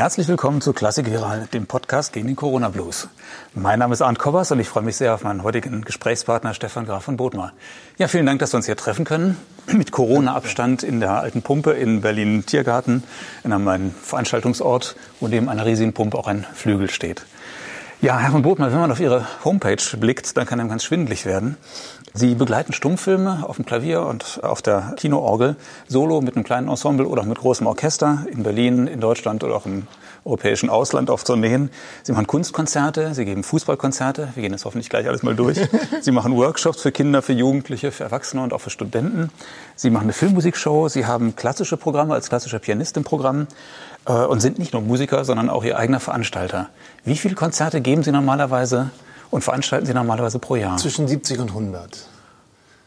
Herzlich willkommen zu Klassik Viral, dem Podcast gegen den Corona Blues. Mein Name ist Arndt Kobbers und ich freue mich sehr auf meinen heutigen Gesprächspartner Stefan Graf von Bodmer. Ja, vielen Dank, dass wir uns hier treffen können. Mit Corona-Abstand in der alten Pumpe in Berlin Tiergarten, in einem Veranstaltungsort, wo neben einer riesigen Pumpe auch ein Flügel steht. Ja, Herr von Bodmer, wenn man auf Ihre Homepage blickt, dann kann einem ganz schwindelig werden. Sie begleiten Stummfilme auf dem Klavier und auf der Kinoorgel, solo mit einem kleinen Ensemble oder auch mit großem Orchester in Berlin, in Deutschland oder auch im europäischen Ausland auf Tourneen. Sie machen Kunstkonzerte, Sie geben Fußballkonzerte. Wir gehen jetzt hoffentlich gleich alles mal durch. Sie machen Workshops für Kinder, für Jugendliche, für Erwachsene und auch für Studenten. Sie machen eine Filmmusikshow. Sie haben klassische Programme als klassischer Pianist im Programm und sind nicht nur Musiker, sondern auch Ihr eigener Veranstalter. Wie viele Konzerte geben Sie normalerweise und veranstalten Sie normalerweise pro Jahr? Zwischen 70 und 100.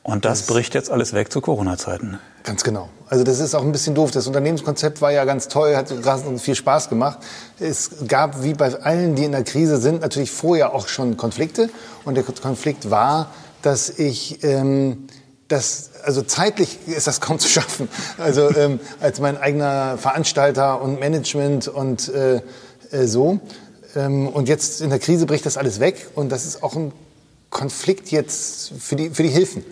Und das, das bricht jetzt alles weg zu Corona-Zeiten. Ganz genau. Also das ist auch ein bisschen doof. Das Unternehmenskonzept war ja ganz toll, hat viel Spaß gemacht. Es gab, wie bei allen, die in der Krise sind, natürlich vorher auch schon Konflikte. Und der Konflikt war, dass ich... Ähm, das, also zeitlich ist das kaum zu schaffen. Also ähm, als mein eigener Veranstalter und Management und äh, äh, so. Ähm, und jetzt in der Krise bricht das alles weg und das ist auch ein Konflikt jetzt für die, für die Hilfen.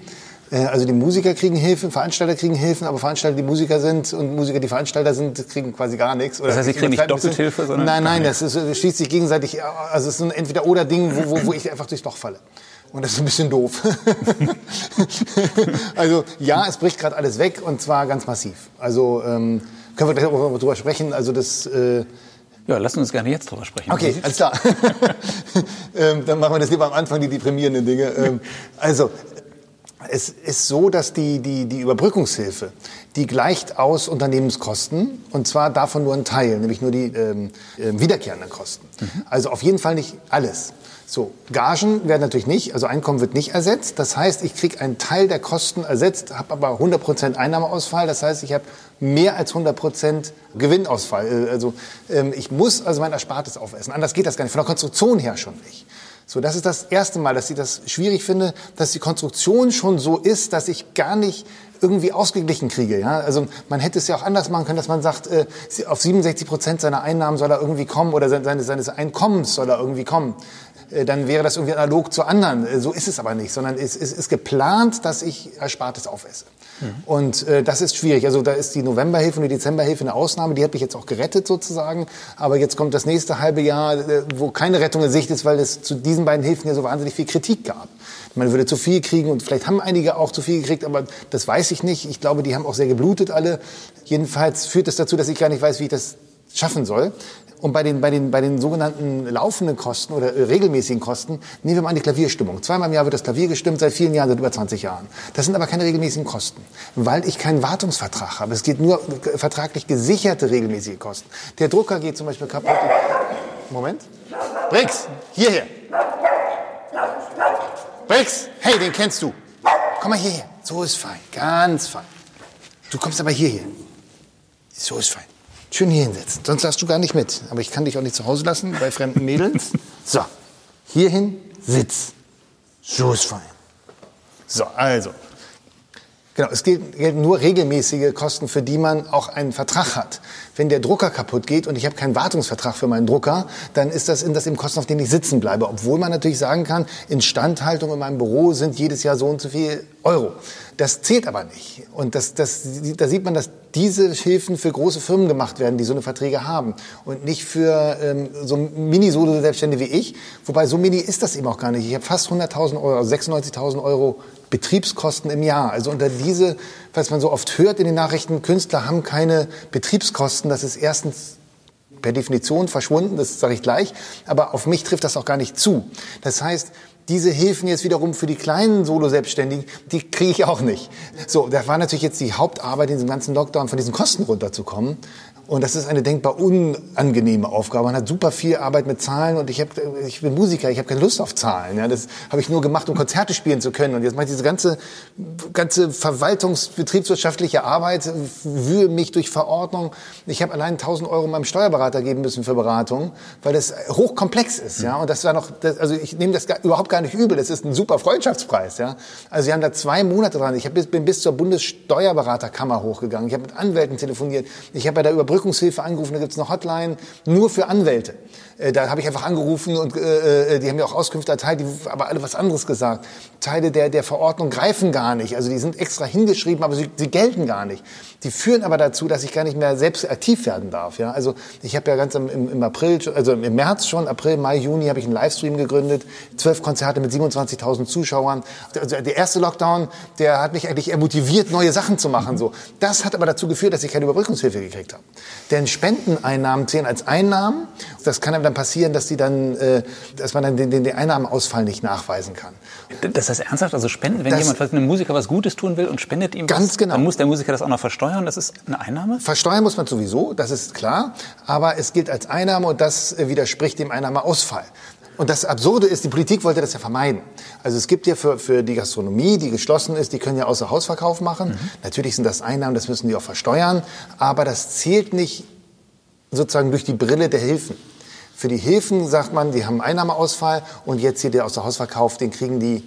Äh, also die Musiker kriegen Hilfen, Veranstalter kriegen Hilfen, aber Veranstalter, die Musiker sind und Musiker, die Veranstalter sind, kriegen quasi gar nichts. Oder das heißt, sie kriegen nicht Doppelhilfe, sondern... Nein, nein, das, ist, das schließt sich gegenseitig, also es ist ein Entweder-Oder-Ding, wo, wo, wo ich einfach durchs Loch falle. Und das ist ein bisschen doof. also ja, es bricht gerade alles weg und zwar ganz massiv. Also ähm, können wir gleich auch drüber sprechen. Also das... Äh, ja, lassen uns gerne jetzt drüber sprechen. Okay, alles klar. ähm, dann machen wir das lieber am Anfang, die deprimierenden Dinge. Ähm, also, es ist so, dass die, die, die Überbrückungshilfe, die gleicht aus Unternehmenskosten und zwar davon nur ein Teil, nämlich nur die ähm, äh, wiederkehrenden Kosten. Mhm. Also auf jeden Fall nicht alles. So, Gagen werden natürlich nicht, also Einkommen wird nicht ersetzt. Das heißt, ich kriege einen Teil der Kosten ersetzt, habe aber 100% Einnahmeausfall. Das heißt, ich habe mehr als 100% Gewinnausfall. Äh, also ähm, ich muss also mein Erspartes aufessen. Anders geht das gar nicht, von der Konstruktion her schon nicht. So, das ist das erste Mal, dass ich das schwierig finde, dass die Konstruktion schon so ist, dass ich gar nicht irgendwie ausgeglichen kriege. Ja? Also man hätte es ja auch anders machen können, dass man sagt, äh, auf 67 Prozent seiner Einnahmen soll er irgendwie kommen oder seines, seines Einkommens soll er irgendwie kommen. Äh, dann wäre das irgendwie analog zu anderen. Äh, so ist es aber nicht, sondern es, es ist geplant, dass ich Erspartes aufesse. Mhm. Und äh, das ist schwierig. Also da ist die Novemberhilfe und die Dezemberhilfe eine Ausnahme. Die habe ich jetzt auch gerettet sozusagen. Aber jetzt kommt das nächste halbe Jahr, äh, wo keine Rettung in Sicht ist, weil es zu diesen beiden Hilfen ja so wahnsinnig viel Kritik gab. Man würde zu viel kriegen und vielleicht haben einige auch zu viel gekriegt, aber das weiß ich nicht. Ich glaube, die haben auch sehr geblutet alle. Jedenfalls führt es das dazu, dass ich gar nicht weiß, wie ich das schaffen soll. Und bei den, bei den, bei den sogenannten laufenden Kosten oder regelmäßigen Kosten nehmen wir mal an die Klavierstimmung. Zweimal im Jahr wird das Klavier gestimmt, seit vielen Jahren, seit über 20 Jahren. Das sind aber keine regelmäßigen Kosten, weil ich keinen Wartungsvertrag habe. Es geht nur vertraglich gesicherte regelmäßige Kosten. Der Drucker geht zum Beispiel kaputt. Moment. Brix, hierher. Brix, hey, den kennst du. Komm mal hierher. So ist fein, ganz fein. Du kommst aber hierher. So ist fein. Schön hier hinsetzen. Sonst darfst du gar nicht mit. Aber ich kann dich auch nicht zu Hause lassen bei fremden Mädels. So, hierhin, sitz. So ist fein. So, also. Genau, es gelten nur regelmäßige Kosten, für die man auch einen Vertrag hat. Wenn der Drucker kaputt geht und ich habe keinen Wartungsvertrag für meinen Drucker, dann ist das, in das eben Kosten, auf denen ich sitzen bleibe. Obwohl man natürlich sagen kann, Instandhaltung in meinem Büro sind jedes Jahr so und so viel Euro. Das zählt aber nicht. Und das, das, da sieht man, dass diese Hilfen für große Firmen gemacht werden, die so eine Verträge haben. Und nicht für ähm, so Mini-Solo-Selbstständige wie ich. Wobei so mini ist das eben auch gar nicht. Ich habe fast 100.000 Euro, also 96.000 Euro Betriebskosten im Jahr. Also unter diese, was man so oft hört in den Nachrichten, Künstler haben keine Betriebskosten. Das ist erstens per Definition verschwunden, das sage ich gleich. Aber auf mich trifft das auch gar nicht zu. Das heißt, diese Hilfen jetzt wiederum für die kleinen Solo-Selbstständigen, die kriege ich auch nicht. So, da war natürlich jetzt die Hauptarbeit in diesem ganzen Lockdown, von diesen Kosten runterzukommen. Und das ist eine denkbar unangenehme Aufgabe. Man hat super viel Arbeit mit Zahlen und ich, hab, ich bin Musiker, ich habe keine Lust auf Zahlen. Ja, das habe ich nur gemacht, um Konzerte spielen zu können. Und jetzt mache ich diese ganze, ganze verwaltungsbetriebswirtschaftliche Arbeit, wühle mich durch Verordnung. Ich habe allein 1000 Euro meinem Steuerberater geben müssen für Beratung, weil das hochkomplex ist. Ja, und das war noch, das, also ich nehme das gar, überhaupt gar nicht übel. Das ist ein super Freundschaftspreis. Ja, also wir haben da zwei Monate dran. Ich hab, bin bis zur Bundessteuerberaterkammer hochgegangen. Ich habe mit Anwälten telefoniert. Ich habe bei der Überbrückung Überbrückungshilfe angerufen, da gibt es eine Hotline nur für Anwälte. Äh, da habe ich einfach angerufen und äh, äh, die haben mir auch Auskünfte erteilt, die aber alle was anderes gesagt. Teile der, der Verordnung greifen gar nicht. Also die sind extra hingeschrieben, aber sie, sie gelten gar nicht. Die führen aber dazu, dass ich gar nicht mehr selbst aktiv werden darf. Ja? Also ich habe ja ganz im, im April, also im März schon, April, Mai, Juni habe ich einen Livestream gegründet, zwölf Konzerte mit 27.000 Zuschauern. Also der erste Lockdown, der hat mich eigentlich motiviert, neue Sachen zu machen. So, das hat aber dazu geführt, dass ich keine Überbrückungshilfe gekriegt habe. Denn Spendeneinnahmen zählen als Einnahmen. Das kann aber dann passieren, dass die dann, äh, dass man dann den, den, den Einnahmenausfall nicht nachweisen kann. Das heißt ernsthaft, also spenden, wenn das, jemand einem Musiker was Gutes tun will und spendet ihm ganz was, genau. dann muss der Musiker das auch noch versteuern. Das ist eine Einnahme. Versteuern muss man sowieso, das ist klar. Aber es gilt als Einnahme und das äh, widerspricht dem Einnahmeausfall. Und das Absurde ist, die Politik wollte das ja vermeiden. Also es gibt ja für, für die Gastronomie, die geschlossen ist, die können ja außer Hausverkauf machen. Mhm. Natürlich sind das Einnahmen, das müssen die auch versteuern. Aber das zählt nicht sozusagen durch die Brille der Hilfen. Für die Hilfen sagt man, die haben Einnahmeausfall und jetzt hier der außer Hausverkauf, den kriegen die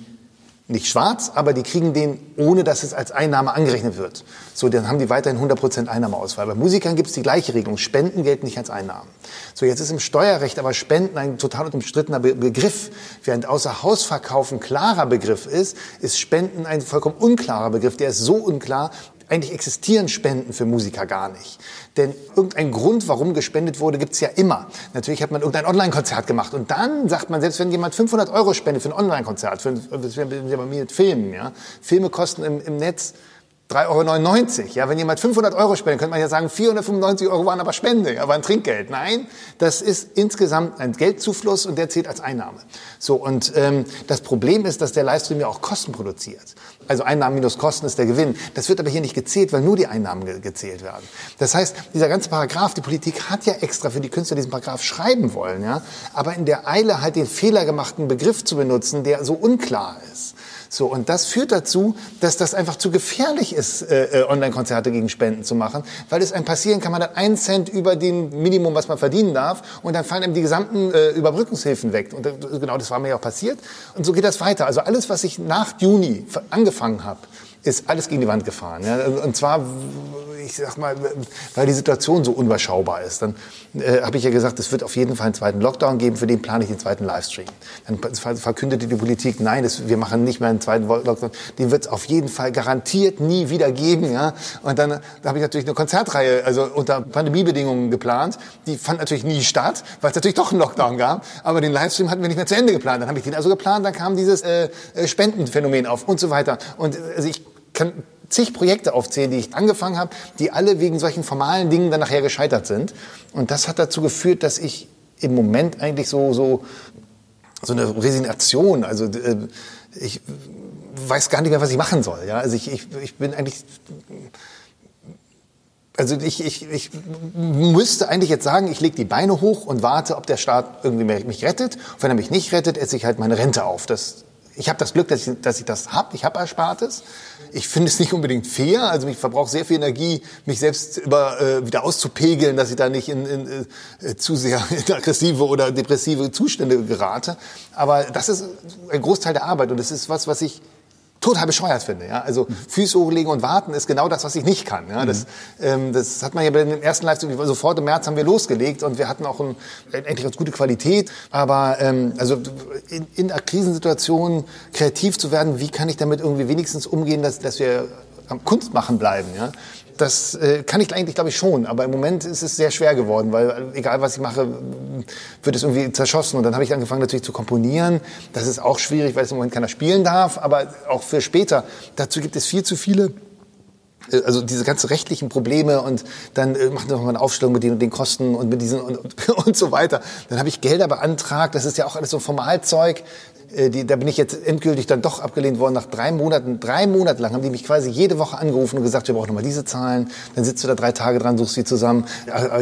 nicht schwarz, aber die kriegen den, ohne dass es als Einnahme angerechnet wird. So, dann haben die weiterhin 100% Einnahmeausfall. Bei Musikern gibt es die gleiche Regelung. Spenden gelten nicht als Einnahmen. So, jetzt ist im Steuerrecht aber Spenden ein total umstrittener Be Begriff. Während außer Hausverkauf ein klarer Begriff ist, ist Spenden ein vollkommen unklarer Begriff. Der ist so unklar, eigentlich existieren Spenden für Musiker gar nicht. Denn irgendein Grund, warum gespendet wurde, gibt's ja immer. Natürlich hat man irgendein Online-Konzert gemacht und dann sagt man, selbst wenn jemand 500 Euro spendet für ein Online-Konzert, für, für, für, für mit Filmen, ja, Filme kosten im, im Netz 3,99 Euro. Ja, wenn jemand 500 Euro spendet, könnte man ja sagen, 495 Euro waren aber Spende, ja, waren Trinkgeld. Nein, das ist insgesamt ein Geldzufluss und der zählt als Einnahme. So und ähm, das Problem ist, dass der Livestream ja auch Kosten produziert. Also Einnahmen minus Kosten ist der Gewinn. Das wird aber hier nicht gezählt, weil nur die Einnahmen ge gezählt werden. Das heißt, dieser ganze Paragraph, die Politik hat ja extra für die Künstler diesen Paragraph schreiben wollen, ja, aber in der Eile halt den fehlergemachten Begriff zu benutzen, der so unklar ist. So, und das führt dazu, dass das einfach zu gefährlich ist, äh, äh, Online-Konzerte gegen Spenden zu machen, weil es einem passieren kann, man hat einen Cent über dem Minimum, was man verdienen darf, und dann fallen einem die gesamten äh, Überbrückungshilfen weg. Und äh, genau das war mir ja auch passiert. Und so geht das weiter. Also alles, was ich nach Juni angefangen habe, ist alles gegen die Wand gefahren. Ja? Und zwar, ich sag mal, weil die Situation so unüberschaubar ist. Dann äh, habe ich ja gesagt, es wird auf jeden Fall einen zweiten Lockdown geben, für den plane ich den zweiten Livestream. Dann verkündete die Politik, nein, das, wir machen nicht mehr einen zweiten Lockdown. Den wird es auf jeden Fall garantiert nie wieder geben. Ja? Und dann da habe ich natürlich eine Konzertreihe, also unter Pandemiebedingungen geplant. Die fand natürlich nie statt, weil es natürlich doch einen Lockdown gab. Aber den Livestream hatten wir nicht mehr zu Ende geplant. Dann habe ich den also geplant, dann kam dieses äh, äh Spendenphänomen auf und so weiter. Und also ich kann zig Projekte aufzählen, die ich angefangen habe, die alle wegen solchen formalen Dingen dann nachher gescheitert sind. Und das hat dazu geführt, dass ich im Moment eigentlich so, so, so eine Resignation, also äh, ich weiß gar nicht mehr, was ich machen soll. Ja? Also ich, ich, ich bin eigentlich also ich, ich, ich müsste eigentlich jetzt sagen, ich lege die Beine hoch und warte, ob der Staat irgendwie mich rettet. Und wenn er mich nicht rettet, esse ich halt meine Rente auf. Das ich habe das Glück, dass ich, dass ich das habe. Ich habe Erspartes. Ich finde es nicht unbedingt fair. Also ich verbrauche sehr viel Energie, mich selbst über, äh, wieder auszupegeln, dass ich da nicht in, in äh, zu sehr in aggressive oder depressive Zustände gerate. Aber das ist ein Großteil der Arbeit und das ist was, was ich total bescheuert finde. Ja? Also Füße hochlegen und warten ist genau das, was ich nicht kann. Ja? Das, ähm, das hat man ja bei den ersten Livestreams, sofort im März haben wir losgelegt und wir hatten auch ein, endlich ganz gute Qualität. Aber ähm, also in, in einer Krisensituation kreativ zu werden, wie kann ich damit irgendwie wenigstens umgehen, dass, dass wir am Kunst machen bleiben. Ja? Das äh, kann ich eigentlich, glaube ich, schon. Aber im Moment ist es sehr schwer geworden, weil äh, egal was ich mache, wird es irgendwie zerschossen. Und dann habe ich angefangen natürlich zu komponieren. Das ist auch schwierig, weil es im Moment keiner spielen darf. Aber auch für später. Dazu gibt es viel zu viele äh, also diese ganzen rechtlichen Probleme und dann äh, wir noch mal eine Aufstellung mit den und den Kosten und mit diesen und, und, und so weiter. Dann habe ich Gelder beantragt, das ist ja auch alles so Formalzeug. Äh, die, da bin ich jetzt endgültig dann doch abgelehnt worden nach drei Monaten. Drei Monate lang haben die mich quasi jede Woche angerufen und gesagt, wir brauchen nochmal diese Zahlen. Dann sitzt du da drei Tage dran, suchst sie zusammen.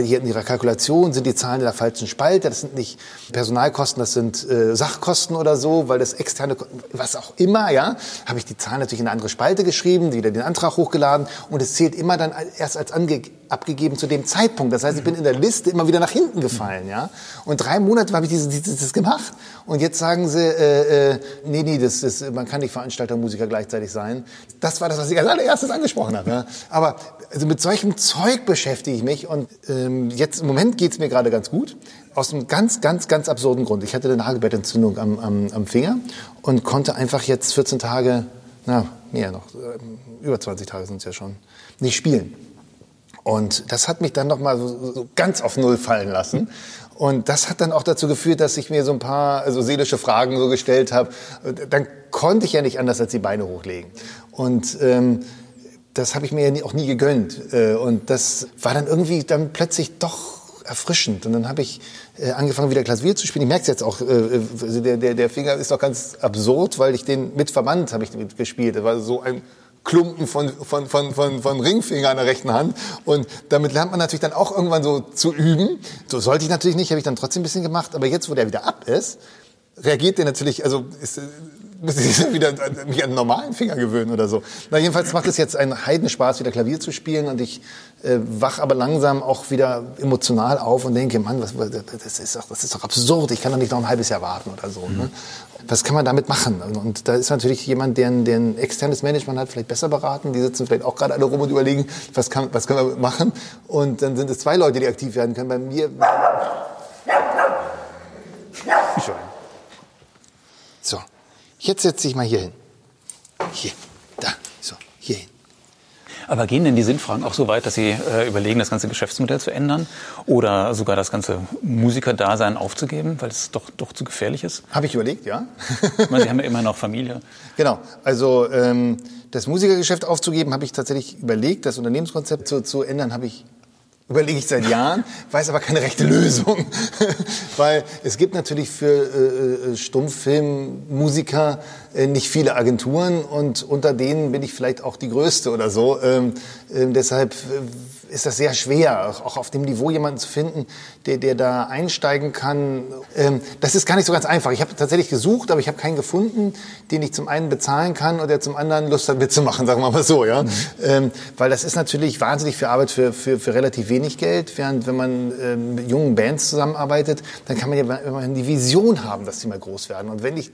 Hier in ihrer Kalkulation sind die Zahlen in der falschen Spalte. Das sind nicht Personalkosten, das sind äh, Sachkosten oder so, weil das externe, was auch immer, ja, habe ich die Zahlen natürlich in eine andere Spalte geschrieben, wieder den Antrag hochgeladen und es zählt immer dann erst als ange abgegeben zu dem Zeitpunkt. Das heißt, ich bin in der Liste immer wieder nach hinten gefallen, ja. Und drei Monate habe ich dieses, dieses, das gemacht. Und jetzt sagen sie, äh, äh, nee, nee, das, das, man kann nicht Veranstalter und Musiker gleichzeitig sein. Das war das, was ich als allererstes angesprochen habe. Ja. Aber also mit solchem Zeug beschäftige ich mich. Und ähm, jetzt im Moment geht's mir gerade ganz gut. Aus einem ganz, ganz, ganz absurden Grund. Ich hatte eine Hagelbettentzündung am, am, am Finger und konnte einfach jetzt 14 Tage, na, mehr noch, äh, über 20 Tage sind es ja schon, nicht spielen. Und das hat mich dann noch mal so, so ganz auf Null fallen lassen. Und das hat dann auch dazu geführt, dass ich mir so ein paar also seelische Fragen so gestellt habe. Dann konnte ich ja nicht anders als die Beine hochlegen. Und ähm, das habe ich mir ja auch nie gegönnt. Äh, und das war dann irgendwie dann plötzlich doch erfrischend. Und dann habe ich äh, angefangen, wieder Klavier zu spielen. Ich merke es jetzt auch, äh, der, der, der Finger ist doch ganz absurd, weil ich den mit Verband habe ich gespielt. Das war so ein Klumpen von, von, von, von, von Ringfinger an der rechten Hand. Und damit lernt man natürlich dann auch irgendwann so zu üben. So sollte ich natürlich nicht, habe ich dann trotzdem ein bisschen gemacht. Aber jetzt, wo der wieder ab ist, reagiert der natürlich, also ist, muss ich wieder mich an einen normalen Finger gewöhnen oder so. Na, jedenfalls macht es jetzt einen Heidenspaß, wieder Klavier zu spielen und ich äh, wach aber langsam auch wieder emotional auf und denke, Mann, was, das, ist doch, das ist doch absurd, ich kann doch nicht noch ein halbes Jahr warten oder so. Ne? Mhm. Ne? was kann man damit machen? Und da ist natürlich jemand, der ein, der ein externes Management hat, vielleicht besser beraten. Die sitzen vielleicht auch gerade alle rum und überlegen, was, kann, was können wir machen? Und dann sind es zwei Leute, die aktiv werden können. Bei mir... So, jetzt setze ich mal hier hin. Hier, da, so, hier hin. Aber gehen denn die Sinnfragen auch so weit, dass Sie äh, überlegen, das ganze Geschäftsmodell zu ändern oder sogar das ganze Musikerdasein aufzugeben, weil es doch, doch zu gefährlich ist? Habe ich überlegt, ja. ich meine, Sie haben ja immer noch Familie. Genau, also ähm, das Musikergeschäft aufzugeben, habe ich tatsächlich überlegt. Das Unternehmenskonzept zu, zu ändern, habe ich überlege ich seit Jahren, weiß aber keine rechte Lösung. Weil es gibt natürlich für äh, äh, Stummfilmmusiker äh, nicht viele Agenturen und unter denen bin ich vielleicht auch die größte oder so. Ähm, äh, deshalb ist das sehr schwer, auch auf dem Niveau jemanden zu finden, der, der da einsteigen kann. Ähm, das ist gar nicht so ganz einfach. Ich habe tatsächlich gesucht, aber ich habe keinen gefunden, den ich zum einen bezahlen kann und der zum anderen Lust hat mitzumachen, sagen wir mal so. Ja? Mhm. Ähm, weil das ist natürlich wahnsinnig viel Arbeit für, für, für relativ wenig Geld, während wenn man ähm, mit jungen Bands zusammenarbeitet, dann kann man ja immerhin die Vision haben, dass sie mal groß werden. Und wenn ich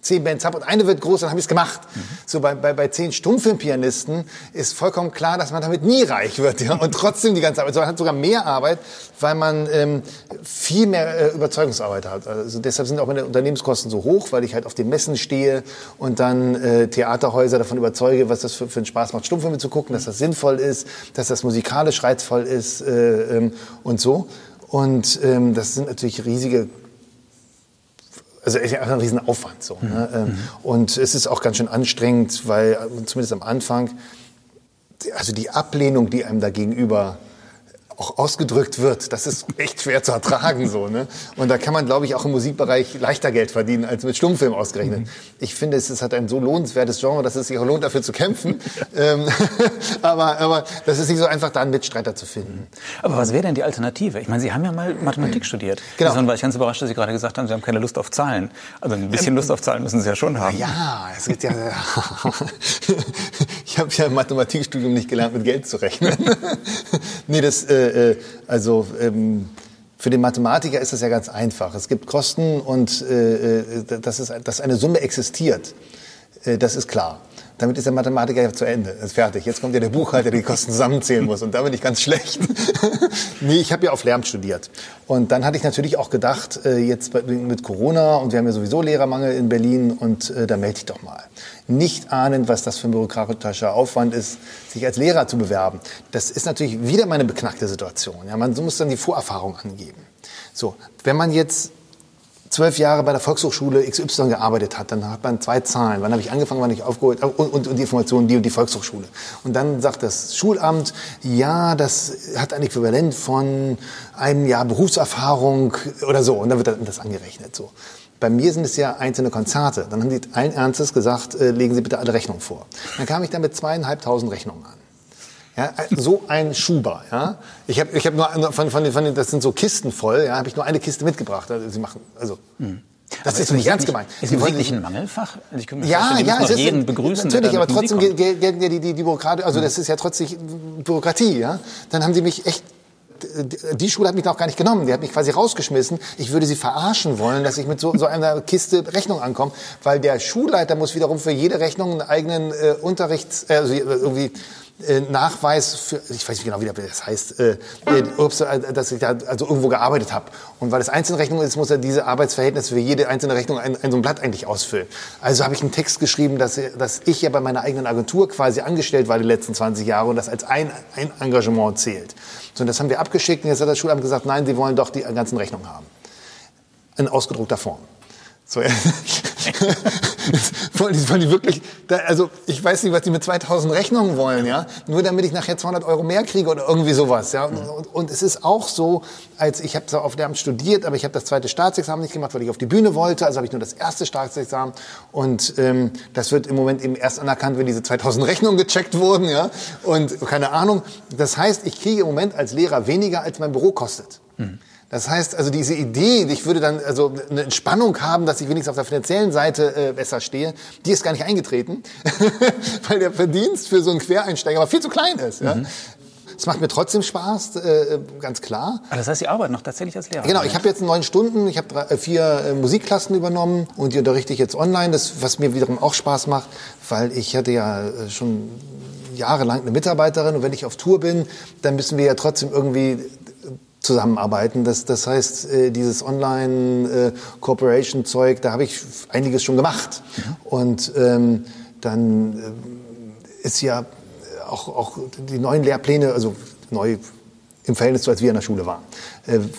zehn Bands habe und eine wird groß, dann habe ich es gemacht. Mhm. So bei, bei, bei zehn Stummfilmpianisten ist vollkommen klar, dass man damit nie reich wird ja? und trotzdem die ganze Arbeit. So, man hat sogar mehr Arbeit, weil man ähm, viel mehr äh, Überzeugungsarbeit hat. Also deshalb sind auch meine Unternehmenskosten so hoch, weil ich halt auf den Messen stehe und dann äh, Theaterhäuser davon überzeuge, was das für, für einen Spaß macht, Stummfilme zu gucken, dass das sinnvoll ist, dass das musikalisch reizvoll ist äh, ähm, und so. Und ähm, das sind natürlich riesige also ist ja ein Riesenaufwand so. Ne? Mhm. Ähm, und es ist auch ganz schön anstrengend, weil zumindest am Anfang, also die Ablehnung, die einem da gegenüber auch ausgedrückt wird, das ist echt schwer zu ertragen so. Ne? Und da kann man, glaube ich, auch im Musikbereich leichter Geld verdienen als mit Stummfilm ausgerechnet. Mhm. Ich finde, es, es hat ein so lohnenswertes Genre, dass es sich auch lohnt, dafür zu kämpfen. ähm, aber, aber das ist nicht so einfach, da einen Mitstreiter zu finden. Aber was wäre denn die Alternative? Ich meine, Sie haben ja mal Mathematik studiert. Genau. Deswegen war ich ganz überrascht, dass Sie gerade gesagt haben, Sie haben keine Lust auf Zahlen. Also ein bisschen Lust auf Zahlen müssen Sie ja schon haben. Ja, es gibt ja. ich habe ja im Mathematikstudium nicht gelernt, mit Geld zu rechnen. nee, das äh, äh, also ähm, für den Mathematiker ist das ja ganz einfach. Es gibt Kosten und äh, äh dass, es, dass eine Summe existiert, äh, das ist klar. Damit ist der Mathematiker ja zu Ende, ist fertig. Jetzt kommt ja der Buchhalter, der die Kosten zusammenzählen muss und da bin ich ganz schlecht. nee, ich habe ja auf Lehramt studiert. Und dann hatte ich natürlich auch gedacht, äh, jetzt mit Corona und wir haben ja sowieso Lehrermangel in Berlin und äh, da melde ich doch mal. Nicht ahnend, was das für ein bürokratischer Aufwand ist, sich als Lehrer zu bewerben. Das ist natürlich wieder meine beknackte Situation. Ja, man muss dann die Vorerfahrung angeben. So, wenn man jetzt zwölf Jahre bei der Volkshochschule XY gearbeitet hat, dann hat man zwei Zahlen. Wann habe ich angefangen, wann habe ich aufgeholt und, und, und die Informationen, die und die Volkshochschule. Und dann sagt das Schulamt, ja, das hat ein Äquivalent von einem Jahr Berufserfahrung oder so. Und dann wird das angerechnet. So. Bei mir sind es ja einzelne Konzerte. Dann haben die allen Ernstes gesagt, äh, legen Sie bitte alle Rechnungen vor. Dann kam ich dann mit zweieinhalbtausend Rechnungen an. Ja, so ein Schuber. Ja. Ich habe ich hab nur von, von, von, das sind so Kisten voll. Ja, habe ich nur eine Kiste mitgebracht. Also, sie machen also. Mhm. Das aber ist nicht ernst gemeint. Ist Musik nicht ein Mangelfach? Also ich ja, ja, es ist jeden begrüßen. Natürlich, aber trotzdem gelten ja die, die, die Bürokratie, also mhm. das ist ja trotzdem Bürokratie. Ja. Dann haben sie mich echt die Schule hat mich noch gar nicht genommen. Die hat mich quasi rausgeschmissen. Ich würde sie verarschen wollen, dass ich mit so, so einer Kiste Rechnung ankomme, weil der Schulleiter muss wiederum für jede Rechnung einen eigenen äh, Unterrichts, äh, also irgendwie äh, Nachweis für, ich weiß nicht genau, wie das heißt, äh, äh, dass ich da also irgendwo gearbeitet habe. Und weil es Einzelrechnung ist, muss er diese Arbeitsverhältnisse für jede einzelne Rechnung ein, ein so ein Blatt eigentlich ausfüllen. Also habe ich einen Text geschrieben, dass, dass ich ja bei meiner eigenen Agentur quasi angestellt war die letzten 20 Jahre und das als ein, ein Engagement zählt. So, und das haben wir abgeschickt und jetzt hat das Schulamt gesagt, nein, sie wollen doch die ganzen Rechnungen haben. In ausgedruckter Form. So, wollen, die, wollen die wirklich, da, also ich weiß nicht, was die mit 2000 Rechnungen wollen, ja, nur damit ich nachher 200 Euro mehr kriege oder irgendwie sowas, ja. Und, und, und es ist auch so, als ich habe zwar auf Lehramt studiert, aber ich habe das zweite Staatsexamen nicht gemacht, weil ich auf die Bühne wollte, also habe ich nur das erste Staatsexamen und ähm, das wird im Moment eben erst anerkannt, wenn diese 2000 Rechnungen gecheckt wurden, ja. Und keine Ahnung, das heißt, ich kriege im Moment als Lehrer weniger, als mein Büro kostet. Mhm. Das heißt, also diese Idee, ich würde dann also eine Entspannung haben, dass ich wenigstens auf der finanziellen Seite äh, besser stehe, die ist gar nicht eingetreten, weil der Verdienst für so einen Quereinsteiger aber viel zu klein ist. Ja? Mhm. Es macht mir trotzdem Spaß, äh, ganz klar. Aber das heißt, Sie arbeiten noch tatsächlich als Lehrer? Genau, ich habe jetzt neun Stunden, ich habe äh, vier äh, Musikklassen übernommen und die unterrichte ich jetzt online, das, was mir wiederum auch Spaß macht, weil ich hatte ja äh, schon jahrelang eine Mitarbeiterin und wenn ich auf Tour bin, dann müssen wir ja trotzdem irgendwie zusammenarbeiten. Das, das heißt, äh, dieses Online-Corporation-Zeug, äh, da habe ich einiges schon gemacht. Mhm. Und ähm, dann äh, ist ja auch, auch die neuen Lehrpläne, also neu im Verhältnis zu, als wir in der Schule waren.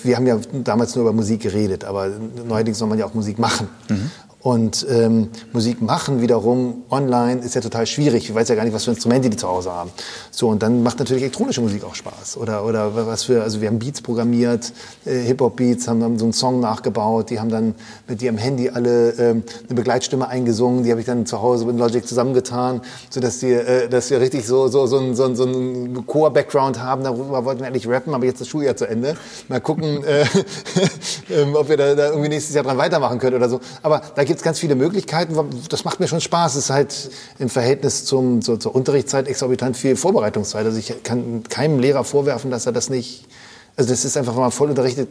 Wir haben ja damals nur über Musik geredet, aber neuerdings soll man ja auch Musik machen. Mhm. Und ähm, Musik machen wiederum online ist ja total schwierig. Ich weiß ja gar nicht, was für Instrumente die zu Hause haben. So, und dann macht natürlich elektronische Musik auch Spaß. Oder, oder was für, also wir haben Beats programmiert, äh, Hip-Hop-Beats, haben dann so einen Song nachgebaut. Die haben dann mit ihrem Handy alle ähm, eine Begleitstimme eingesungen. Die habe ich dann zu Hause mit Logic zusammengetan, sodass die, äh, dass wir richtig so, so, so, ein, so, ein, so ein Core-Background haben. Darüber wollten wir eigentlich rappen, aber jetzt das Schuljahr zu Ende. Mal gucken, äh, ähm, ob wir da, da irgendwie nächstes Jahr dran weitermachen können oder so. Aber da gibt es ganz viele Möglichkeiten. Das macht mir schon Spaß. Es ist halt im Verhältnis zum, zur, zur Unterrichtszeit exorbitant viel Vorbereitungszeit. Also ich kann keinem Lehrer vorwerfen, dass er das nicht, also das ist einfach, wenn man voll unterrichtet,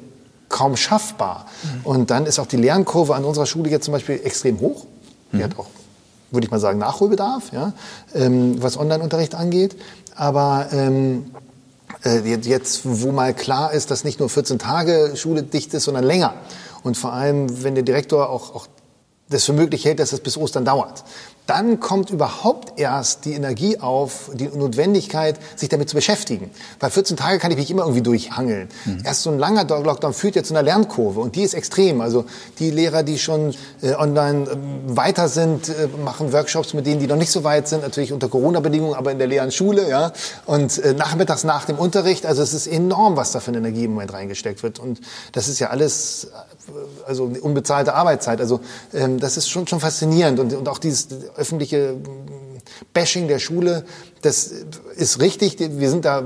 kaum schaffbar. Mhm. Und dann ist auch die Lernkurve an unserer Schule jetzt zum Beispiel extrem hoch. Die mhm. hat auch, würde ich mal sagen, Nachholbedarf, ja, ähm, was Online-Unterricht angeht. Aber ähm, äh, jetzt, wo mal klar ist, dass nicht nur 14 Tage Schule dicht ist, sondern länger. Und vor allem, wenn der Direktor auch, auch das für möglich hält, dass es bis Ostern dauert dann kommt überhaupt erst die Energie auf, die Notwendigkeit, sich damit zu beschäftigen. Weil 14 Tage kann ich mich immer irgendwie durchhangeln. Mhm. Erst so ein langer Lockdown führt ja zu einer Lernkurve und die ist extrem. Also die Lehrer, die schon äh, online äh, weiter sind, äh, machen Workshops mit denen, die noch nicht so weit sind, natürlich unter Corona-Bedingungen, aber in der leeren Schule, ja. Und äh, nachmittags nach dem Unterricht, also es ist enorm, was da für eine Energie im Moment reingesteckt wird. Und das ist ja alles, äh, also unbezahlte Arbeitszeit. Also ähm, das ist schon, schon faszinierend und, und auch dieses öffentliche Bashing der Schule, das ist richtig, wir sind da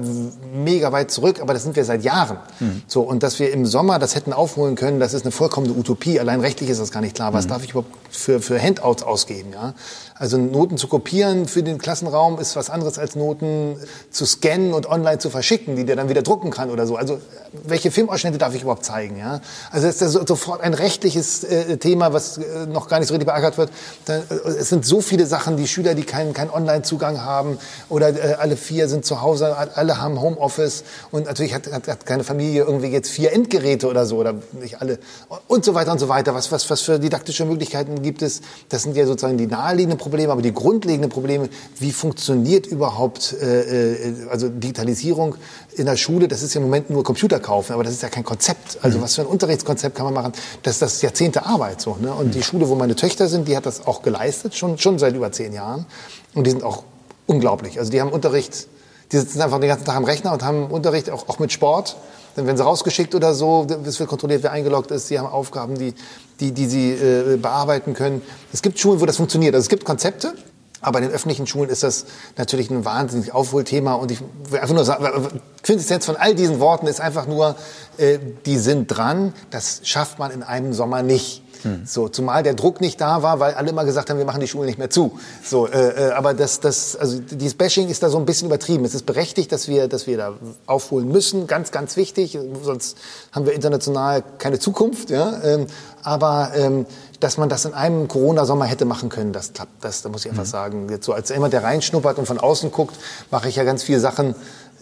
mega weit zurück, aber das sind wir seit Jahren. Mhm. So, und dass wir im Sommer das hätten aufholen können, das ist eine vollkommene Utopie. Allein rechtlich ist das gar nicht klar. Was mhm. darf ich überhaupt für, für Handouts ausgeben? Ja? Also Noten zu kopieren für den Klassenraum ist was anderes als Noten zu scannen und online zu verschicken, die der dann wieder drucken kann oder so. Also welche Filmausschnitte darf ich überhaupt zeigen? Ja? Also es ist sofort ein rechtliches äh, Thema, was äh, noch gar nicht so richtig beackert wird. Da, äh, es sind so viele Sachen, die Schüler, die keinen keinen Online-Zugang haben oder äh, alle vier sind zu Hause, alle haben Homeoffice und natürlich hat, hat, hat keine Familie irgendwie jetzt vier Endgeräte oder so oder nicht alle und so weiter und so weiter. Was, was, was für didaktische Möglichkeiten gibt es? Das sind ja sozusagen die naheliegenden Probleme, aber die grundlegenden Probleme, wie funktioniert überhaupt äh, äh, also Digitalisierung in der Schule? Das ist ja im Moment nur Computer kaufen, aber das ist ja kein Konzept. Also mhm. was für ein Unterrichtskonzept kann man machen? Das ist das Jahrzehnte Arbeit so. Ne? Und die Schule, wo meine Töchter sind, die hat das auch geleistet, schon, schon seit über zehn Jahren. Und die sind auch unglaublich. Also die haben Unterricht, die sitzen einfach den ganzen Tag am Rechner und haben Unterricht auch, auch mit Sport. Dann werden sie rausgeschickt oder so, es wird kontrolliert, wer eingeloggt ist. Sie haben Aufgaben, die, die, die sie äh, bearbeiten können. Es gibt Schulen, wo das funktioniert. Also es gibt Konzepte, aber in den öffentlichen Schulen ist das natürlich ein wahnsinnig Aufholthema. Und ich will einfach nur sagen, Quintessenz von all diesen Worten ist einfach nur, äh, die sind dran. Das schafft man in einem Sommer nicht. Hm. So, zumal der Druck nicht da war, weil alle immer gesagt haben, wir machen die Schule nicht mehr zu. So, äh, äh, aber das, das, also dieses Bashing ist da so ein bisschen übertrieben. Es ist berechtigt, dass wir, dass wir da aufholen müssen, ganz, ganz wichtig. Sonst haben wir international keine Zukunft. Ja? Ähm, aber ähm, dass man das in einem Corona-Sommer hätte machen können, das klappt. Das, da muss ich einfach mhm. sagen. Jetzt so als jemand, der reinschnuppert und von außen guckt, mache ich ja ganz viele Sachen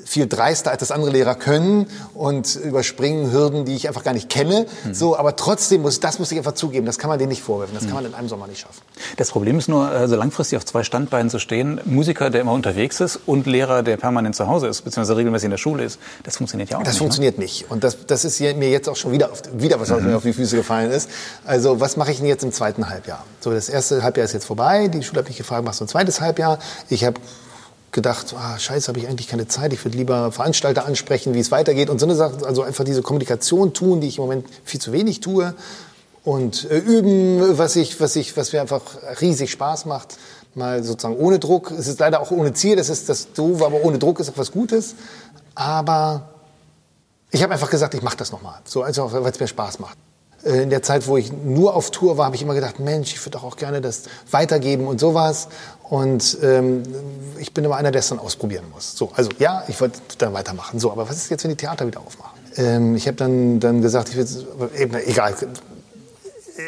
viel dreister, als das andere Lehrer können und überspringen Hürden, die ich einfach gar nicht kenne. Mhm. So, aber trotzdem muss, das muss ich einfach zugeben, das kann man denen nicht vorwerfen. Das mhm. kann man in einem Sommer nicht schaffen. Das Problem ist nur, also langfristig auf zwei Standbeinen zu stehen. Musiker, der immer unterwegs ist und Lehrer, der permanent zu Hause ist, beziehungsweise regelmäßig in der Schule ist. Das funktioniert ja auch das nicht. Das funktioniert ne? nicht. Und das, das ist mir jetzt auch schon wieder, auf, wieder was, was mhm. mir auf die Füße gefallen ist. Also, was mache ich denn jetzt im zweiten Halbjahr? So, das erste Halbjahr ist jetzt vorbei. Die Schule hat mich gefragt, machst du ein zweites Halbjahr? Ich habe gedacht, ah, scheiße, habe ich eigentlich keine Zeit, ich würde lieber Veranstalter ansprechen, wie es weitergeht und so eine Sache, also einfach diese Kommunikation tun, die ich im Moment viel zu wenig tue und äh, üben, was ich, was ich, was mir einfach riesig Spaß macht, mal sozusagen ohne Druck. Es ist leider auch ohne Ziel, das ist das Doof, aber ohne Druck ist auch was Gutes. Aber ich habe einfach gesagt, ich mache das nochmal, so einfach, weil es mir Spaß macht. Äh, in der Zeit, wo ich nur auf Tour war, habe ich immer gedacht, Mensch, ich würde auch gerne das weitergeben und sowas. Und ähm, ich bin immer einer, der es dann ausprobieren muss. So, also ja, ich wollte dann weitermachen. So, aber was ist jetzt, wenn die Theater wieder aufmachen? Ähm, ich habe dann, dann gesagt, ich will, egal,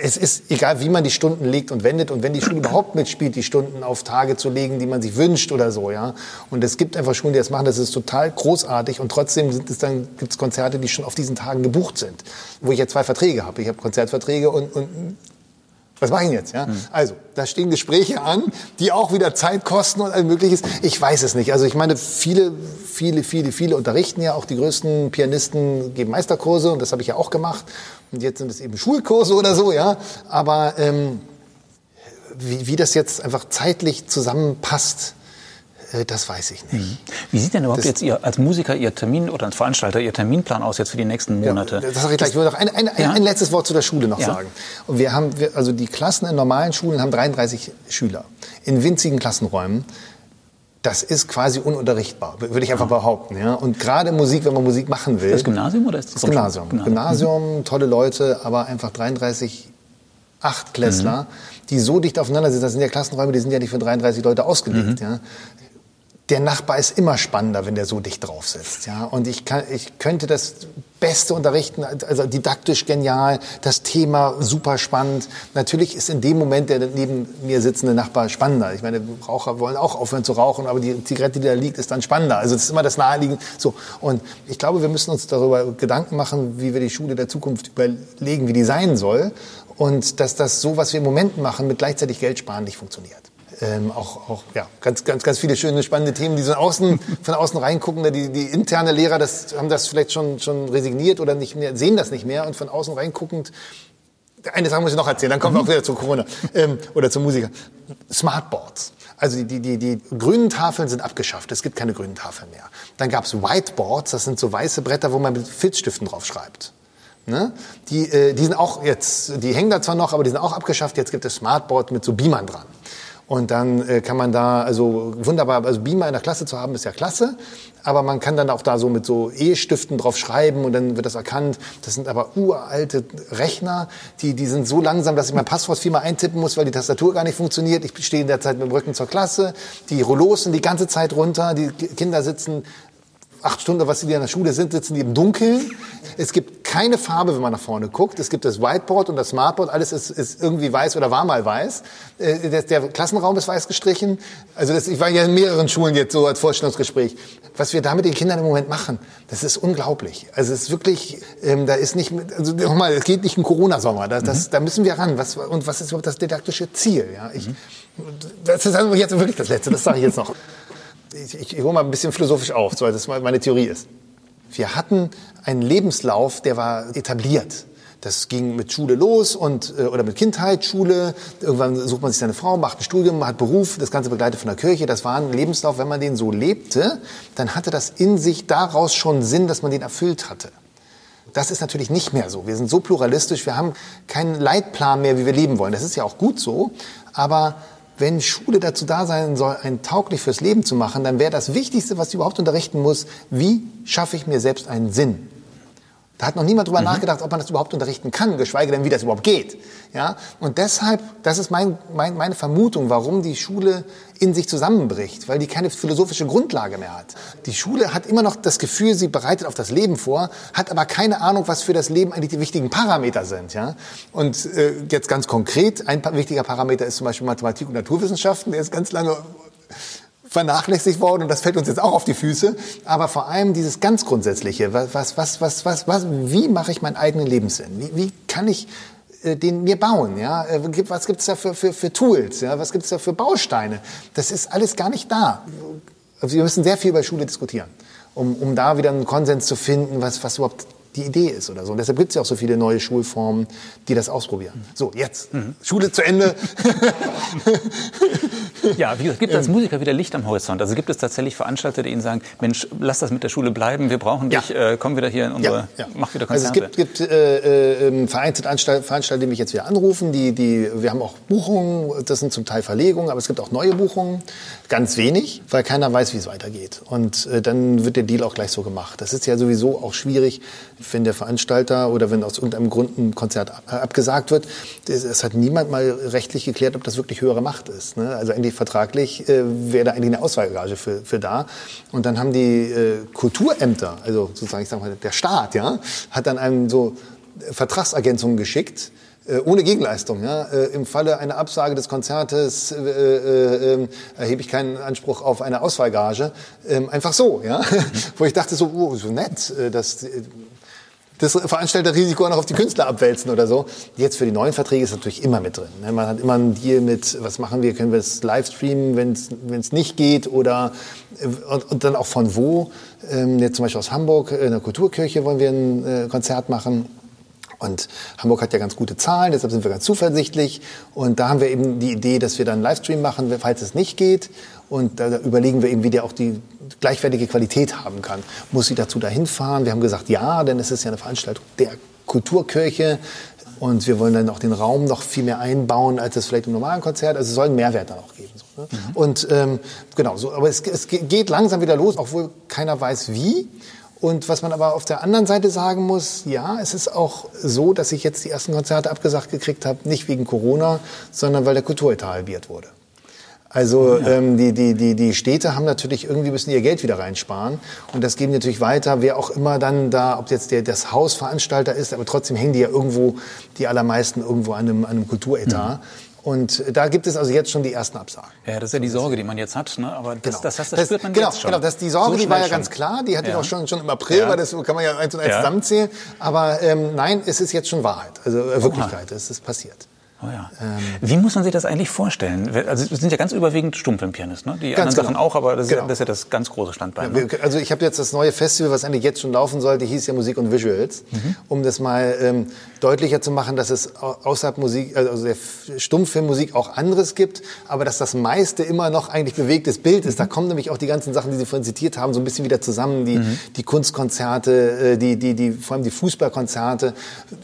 es ist egal, wie man die Stunden legt und wendet und wenn die Schule überhaupt mitspielt, die Stunden auf Tage zu legen, die man sich wünscht oder so, ja. Und es gibt einfach Schulen, die das machen, das ist total großartig und trotzdem sind es dann, gibt es Konzerte, die schon auf diesen Tagen gebucht sind, wo ich ja zwei Verträge habe. Ich habe Konzertverträge und, und was mache ich jetzt? Ja? Mhm. Also, da stehen Gespräche an, die auch wieder Zeit kosten und all mögliches. Ich weiß es nicht. Also ich meine, viele, viele, viele, viele unterrichten ja auch die größten Pianisten geben Meisterkurse und das habe ich ja auch gemacht. Und jetzt sind es eben Schulkurse oder so, ja. Aber ähm, wie, wie das jetzt einfach zeitlich zusammenpasst, äh, das weiß ich nicht. Mhm. Wie sieht denn überhaupt das, jetzt Ihr, als Musiker Ihr Termin oder als Veranstalter Ihr Terminplan aus jetzt für die nächsten Monate? Ja, das sage ich gleich. Ich will noch ein, ein, ja? ein, letztes Wort zu der Schule noch ja. sagen. Und wir haben, also die Klassen in normalen Schulen haben 33 Schüler in winzigen Klassenräumen. Das ist quasi ununterrichtbar, würde ich einfach behaupten. Ja? Und gerade Musik, wenn man Musik machen will. Das Gymnasium oder ist das, das Gymnasium? Gymnasium, Gymnasium tolle Leute, aber einfach 33 Achtklässler, mhm. die so dicht aufeinander sind. Das sind ja Klassenräume, die sind ja nicht für 33 Leute ausgelegt. Mhm. Ja? Der Nachbar ist immer spannender, wenn der so dicht drauf sitzt. Ja? Und ich, kann, ich könnte das Beste unterrichten, also didaktisch genial, das Thema super spannend. Natürlich ist in dem Moment der neben mir sitzende Nachbar spannender. Ich meine, Raucher wollen auch aufhören zu rauchen, aber die Zigarette, die da liegt, ist dann spannender. Also das ist immer das Naheliegende. So. Und ich glaube, wir müssen uns darüber Gedanken machen, wie wir die Schule der Zukunft überlegen, wie die sein soll. Und dass das so, was wir im Moment machen, mit gleichzeitig Geld sparen, nicht funktioniert ähm, auch, auch ja, ganz, ganz, ganz viele schöne, spannende Themen, die so außen, von außen reingucken. Die, die interne Lehrer das, haben das vielleicht schon, schon resigniert oder nicht mehr, sehen das nicht mehr und von außen reinguckend eine Sache muss ich noch erzählen, dann kommen wir auch wieder zu Corona ähm, oder zum Musiker. Smartboards. Also die, die, die grünen Tafeln sind abgeschafft, es gibt keine grünen Tafeln mehr. Dann gab es Whiteboards, das sind so weiße Bretter, wo man mit Filzstiften drauf schreibt. Ne? Die, äh, die sind auch jetzt, die hängen da zwar noch, aber die sind auch abgeschafft. Jetzt gibt es Smartboard mit so Beamern dran. Und dann äh, kann man da, also wunderbar, also Beamer in der Klasse zu haben, ist ja klasse. Aber man kann dann auch da so mit so E-Stiften drauf schreiben und dann wird das erkannt. Das sind aber uralte Rechner, die, die sind so langsam, dass ich mein Passwort viermal eintippen muss, weil die Tastatur gar nicht funktioniert. Ich stehe in der Zeit mit dem Rücken zur Klasse. Die Rollos sind die ganze Zeit runter. Die Kinder sitzen acht Stunden, was sie in der Schule sind, sitzen die im Dunkeln. Es gibt keine Farbe, wenn man nach vorne guckt. Es gibt das Whiteboard und das Smartboard. Alles ist, ist irgendwie weiß oder war mal weiß. Äh, der, der, Klassenraum ist weiß gestrichen. Also das, ich war ja in mehreren Schulen jetzt so als Vorstellungsgespräch. Was wir da mit den Kindern im Moment machen, das ist unglaublich. Also es ist wirklich, ähm, da ist nicht, also nochmal, es geht nicht im Corona-Sommer. Das, mhm. Da müssen wir ran. Was, und was ist überhaupt das didaktische Ziel? Ja, ich, mhm. Das ist also jetzt wirklich das Letzte. Das sage ich jetzt noch ich, ich, ich hole mal ein bisschen philosophisch auf, so das meine Theorie ist. Wir hatten einen Lebenslauf, der war etabliert. Das ging mit Schule los und äh, oder mit Kindheit, Schule. Irgendwann sucht man sich seine Frau, macht ein Studium, hat Beruf. Das Ganze begleitet von der Kirche. Das war ein Lebenslauf. Wenn man den so lebte, dann hatte das in sich daraus schon Sinn, dass man den erfüllt hatte. Das ist natürlich nicht mehr so. Wir sind so pluralistisch. Wir haben keinen Leitplan mehr, wie wir leben wollen. Das ist ja auch gut so. Aber wenn Schule dazu da sein soll, ein tauglich fürs Leben zu machen, dann wäre das Wichtigste, was sie überhaupt unterrichten muss, wie schaffe ich mir selbst einen Sinn? Da hat noch niemand drüber mhm. nachgedacht, ob man das überhaupt unterrichten kann, geschweige denn, wie das überhaupt geht. Ja? Und deshalb, das ist mein, mein, meine Vermutung, warum die Schule in sich zusammenbricht, weil die keine philosophische Grundlage mehr hat. Die Schule hat immer noch das Gefühl, sie bereitet auf das Leben vor, hat aber keine Ahnung, was für das Leben eigentlich die wichtigen Parameter sind. Ja? Und äh, jetzt ganz konkret, ein wichtiger Parameter ist zum Beispiel Mathematik und Naturwissenschaften, der ist ganz lange vernachlässigt worden und das fällt uns jetzt auch auf die Füße. Aber vor allem dieses ganz Grundsätzliche, was, was, was, was, was, wie mache ich meinen eigenen Lebenssinn? Wie, wie kann ich äh, den mir bauen? Ja? Äh, was gibt es da für, für, für Tools? Ja? Was gibt es da für Bausteine? Das ist alles gar nicht da. Also wir müssen sehr viel über Schule diskutieren, um, um da wieder einen Konsens zu finden, was, was überhaupt die Idee ist oder so. Und deshalb gibt es ja auch so viele neue Schulformen, die das ausprobieren. So, jetzt. Mhm. Schule zu Ende. ja, wie gesagt, gibt es als Musiker wieder Licht am Horizont? Also gibt es tatsächlich Veranstalter, die Ihnen sagen, Mensch, lass das mit der Schule bleiben, wir brauchen dich, ja. äh, komm wieder hier in unsere, ja, ja. mach wieder Konzerte. Also es gibt, gibt äh, äh, vereinzelt Veranstalter, die mich jetzt wieder anrufen, die, die, wir haben auch Buchungen, das sind zum Teil Verlegungen, aber es gibt auch neue Buchungen, ganz wenig, weil keiner weiß, wie es weitergeht. Und äh, dann wird der Deal auch gleich so gemacht. Das ist ja sowieso auch schwierig, wenn der Veranstalter oder wenn aus irgendeinem Grund ein Konzert abgesagt wird. Es hat niemand mal rechtlich geklärt, ob das wirklich höhere Macht ist. Ne? Also eigentlich vertraglich äh, wäre da eigentlich eine Auswahlgage für, für da. Und dann haben die äh, Kulturämter, also sozusagen, ich sag mal, der Staat, ja, hat dann einem so Vertragsergänzungen geschickt, äh, ohne Gegenleistung. Ja? Äh, Im Falle einer Absage des Konzertes äh, äh, ähm, erhebe ich keinen Anspruch auf eine Auswahlgage. Ähm, einfach so, ja. Wo ich dachte so, oh, so nett, dass das Veranstalterrisiko auch noch auf die Künstler abwälzen oder so. Jetzt für die neuen Verträge ist natürlich immer mit drin. Ne? Man hat immer einen Deal mit, was machen wir, können wir es live streamen, wenn es nicht geht oder und, und, dann auch von wo. Ähm, jetzt zum Beispiel aus Hamburg, in der Kulturkirche wollen wir ein Konzert machen Und Hamburg hat ja ganz gute Zahlen, deshalb sind wir ganz zuversichtlich. Und da haben wir eben die Idee, dass wir dann einen Livestream machen, falls es nicht geht. Und da überlegen wir eben, wie der auch die gleichwertige Qualität haben kann. Muss sie dazu dahin fahren? Wir haben gesagt, ja, denn es ist ja eine Veranstaltung der Kulturkirche. Und wir wollen dann auch den Raum noch viel mehr einbauen, als es vielleicht im normalen Konzert. Also es soll einen Mehrwert dann auch geben. So, ne? mhm. Und ähm, genau, so, aber es, es geht langsam wieder los, obwohl keiner weiß wie. Und was man aber auf der anderen Seite sagen muss, ja, es ist auch so, dass ich jetzt die ersten Konzerte abgesagt gekriegt habe, nicht wegen Corona, sondern weil der Kulturetat halbiert wurde. Also ja. ähm, die, die, die, die Städte haben natürlich irgendwie müssen ihr Geld wieder reinsparen und das geben natürlich weiter, wer auch immer dann da, ob jetzt der das Hausveranstalter ist, aber trotzdem hängen die ja irgendwo, die allermeisten irgendwo an einem, an einem Kulturetat. Mhm. Und da gibt es also jetzt schon die ersten Absagen. Ja, das ist ja die Sorge, die man jetzt hat. Ne? Aber das, genau. das, das, das, spürt man genau, jetzt schon. Genau, das, die Sorge, so die war ja schon. ganz klar. Die hatte ja. ich auch schon, schon im April, ja. weil das kann man ja eins und eins ja. zusammenzählen. Aber ähm, nein, es ist jetzt schon Wahrheit, also äh, Wirklichkeit. Es ist passiert. Oh ja. Ähm, Wie muss man sich das eigentlich vorstellen? Also es sind ja ganz überwiegend Stummfilmpianisten, ne? Die anderen genau. Sachen auch, aber das, genau. ist, das, ist, ja das ganz große Standbein. Ne? also ich habe jetzt das neue Festival, was eigentlich jetzt schon laufen sollte, hieß ja Musik und Visuals, mhm. um das mal ähm, deutlicher zu machen, dass es außerhalb Musik, also der Stummfilmmusik auch anderes gibt, aber dass das meiste immer noch eigentlich bewegtes Bild ist. Mhm. Da kommen nämlich auch die ganzen Sachen, die Sie vorhin zitiert haben, so ein bisschen wieder zusammen. Die, mhm. die Kunstkonzerte, äh, die, die, die, vor allem die Fußballkonzerte.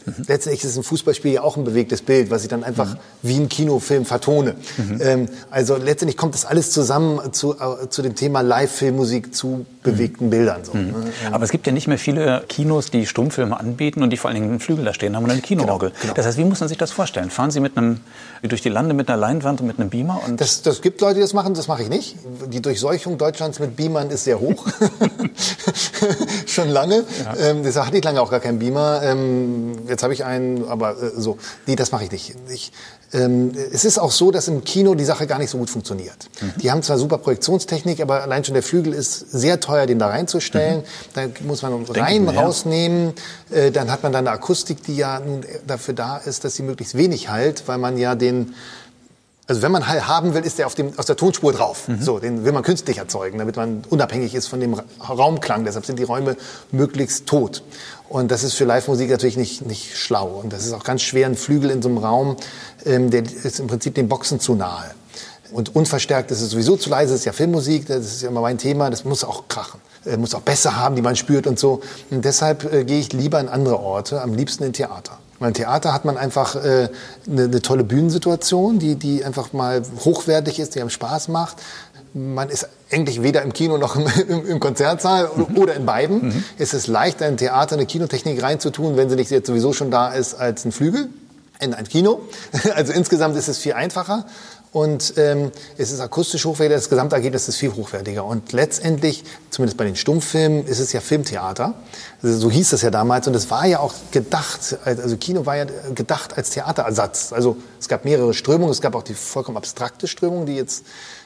Mhm. Letztendlich ist ein Fußballspiel ja auch ein bewegtes Bild, was ich dann einfach mhm. wie ein Kinofilm vertone. Mhm. Ähm, also letztendlich kommt das alles zusammen zu, äh, zu dem Thema Live-Filmmusik zu bewegten Bildern. So, ne? Aber es gibt ja nicht mehr viele Kinos, die Stummfilme anbieten und die vor allen Dingen einen Flügel da stehen haben und eine Kinoorgel. Genau, genau. Das heißt, wie muss man sich das vorstellen? Fahren Sie mit einem, durch die Lande mit einer Leinwand und mit einem Beamer? Und das, das gibt Leute, die das machen, das mache ich nicht. Die Durchseuchung Deutschlands mit Beamern ist sehr hoch. Schon lange. Ja. Ähm, deshalb hatte ich lange auch gar keinen Beamer. Ähm, jetzt habe ich einen, aber äh, so. Nee, das mache ich nicht. Ich, ähm, es ist auch so, dass im Kino die Sache gar nicht so gut funktioniert. Mhm. Die haben zwar super Projektionstechnik, aber allein schon der Flügel ist sehr teuer, den da reinzustellen. Mhm. Da muss man Reihen rausnehmen. Äh, dann hat man dann eine Akustik, die ja nun dafür da ist, dass sie möglichst wenig halt, weil man ja den also wenn man Hall haben will, ist der auf dem, aus der Tonspur drauf. Mhm. So, den will man künstlich erzeugen, damit man unabhängig ist von dem Raumklang. Deshalb sind die Räume möglichst tot. Und das ist für Live-Musik natürlich nicht, nicht schlau. Und das ist auch ganz schwer, ein Flügel in so einem Raum, ähm, der ist im Prinzip den Boxen zu nahe. Und unverstärkt ist es sowieso zu leise, das ist ja Filmmusik, das ist ja immer mein Thema, das muss auch krachen. Äh, muss auch Bässe haben, die man spürt und so. Und deshalb äh, gehe ich lieber in andere Orte, am liebsten in Theater. Beim Theater hat man einfach äh, eine, eine tolle Bühnensituation, die, die einfach mal hochwertig ist, die einem Spaß macht. Man ist eigentlich weder im Kino noch im, im, im Konzertsaal oder, in beiden. Mhm. Es ist leichter, in Theater eine Kinotechnik reinzutun, wenn sie nicht jetzt sowieso schon da ist, als ein Flügel in ein Kino. Also insgesamt ist es viel einfacher und ähm, es ist akustisch hochwertiger, das Gesamtergebnis ist viel hochwertiger. Und letztendlich, zumindest bei den Stummfilmen, ist es ja Filmtheater. Also so hieß es ja damals und es war ja auch gedacht, also Kino war ja gedacht als Theaterersatz. Also es gab mehrere Strömungen, es gab auch die vollkommen abstrakte Strömung, die jetzt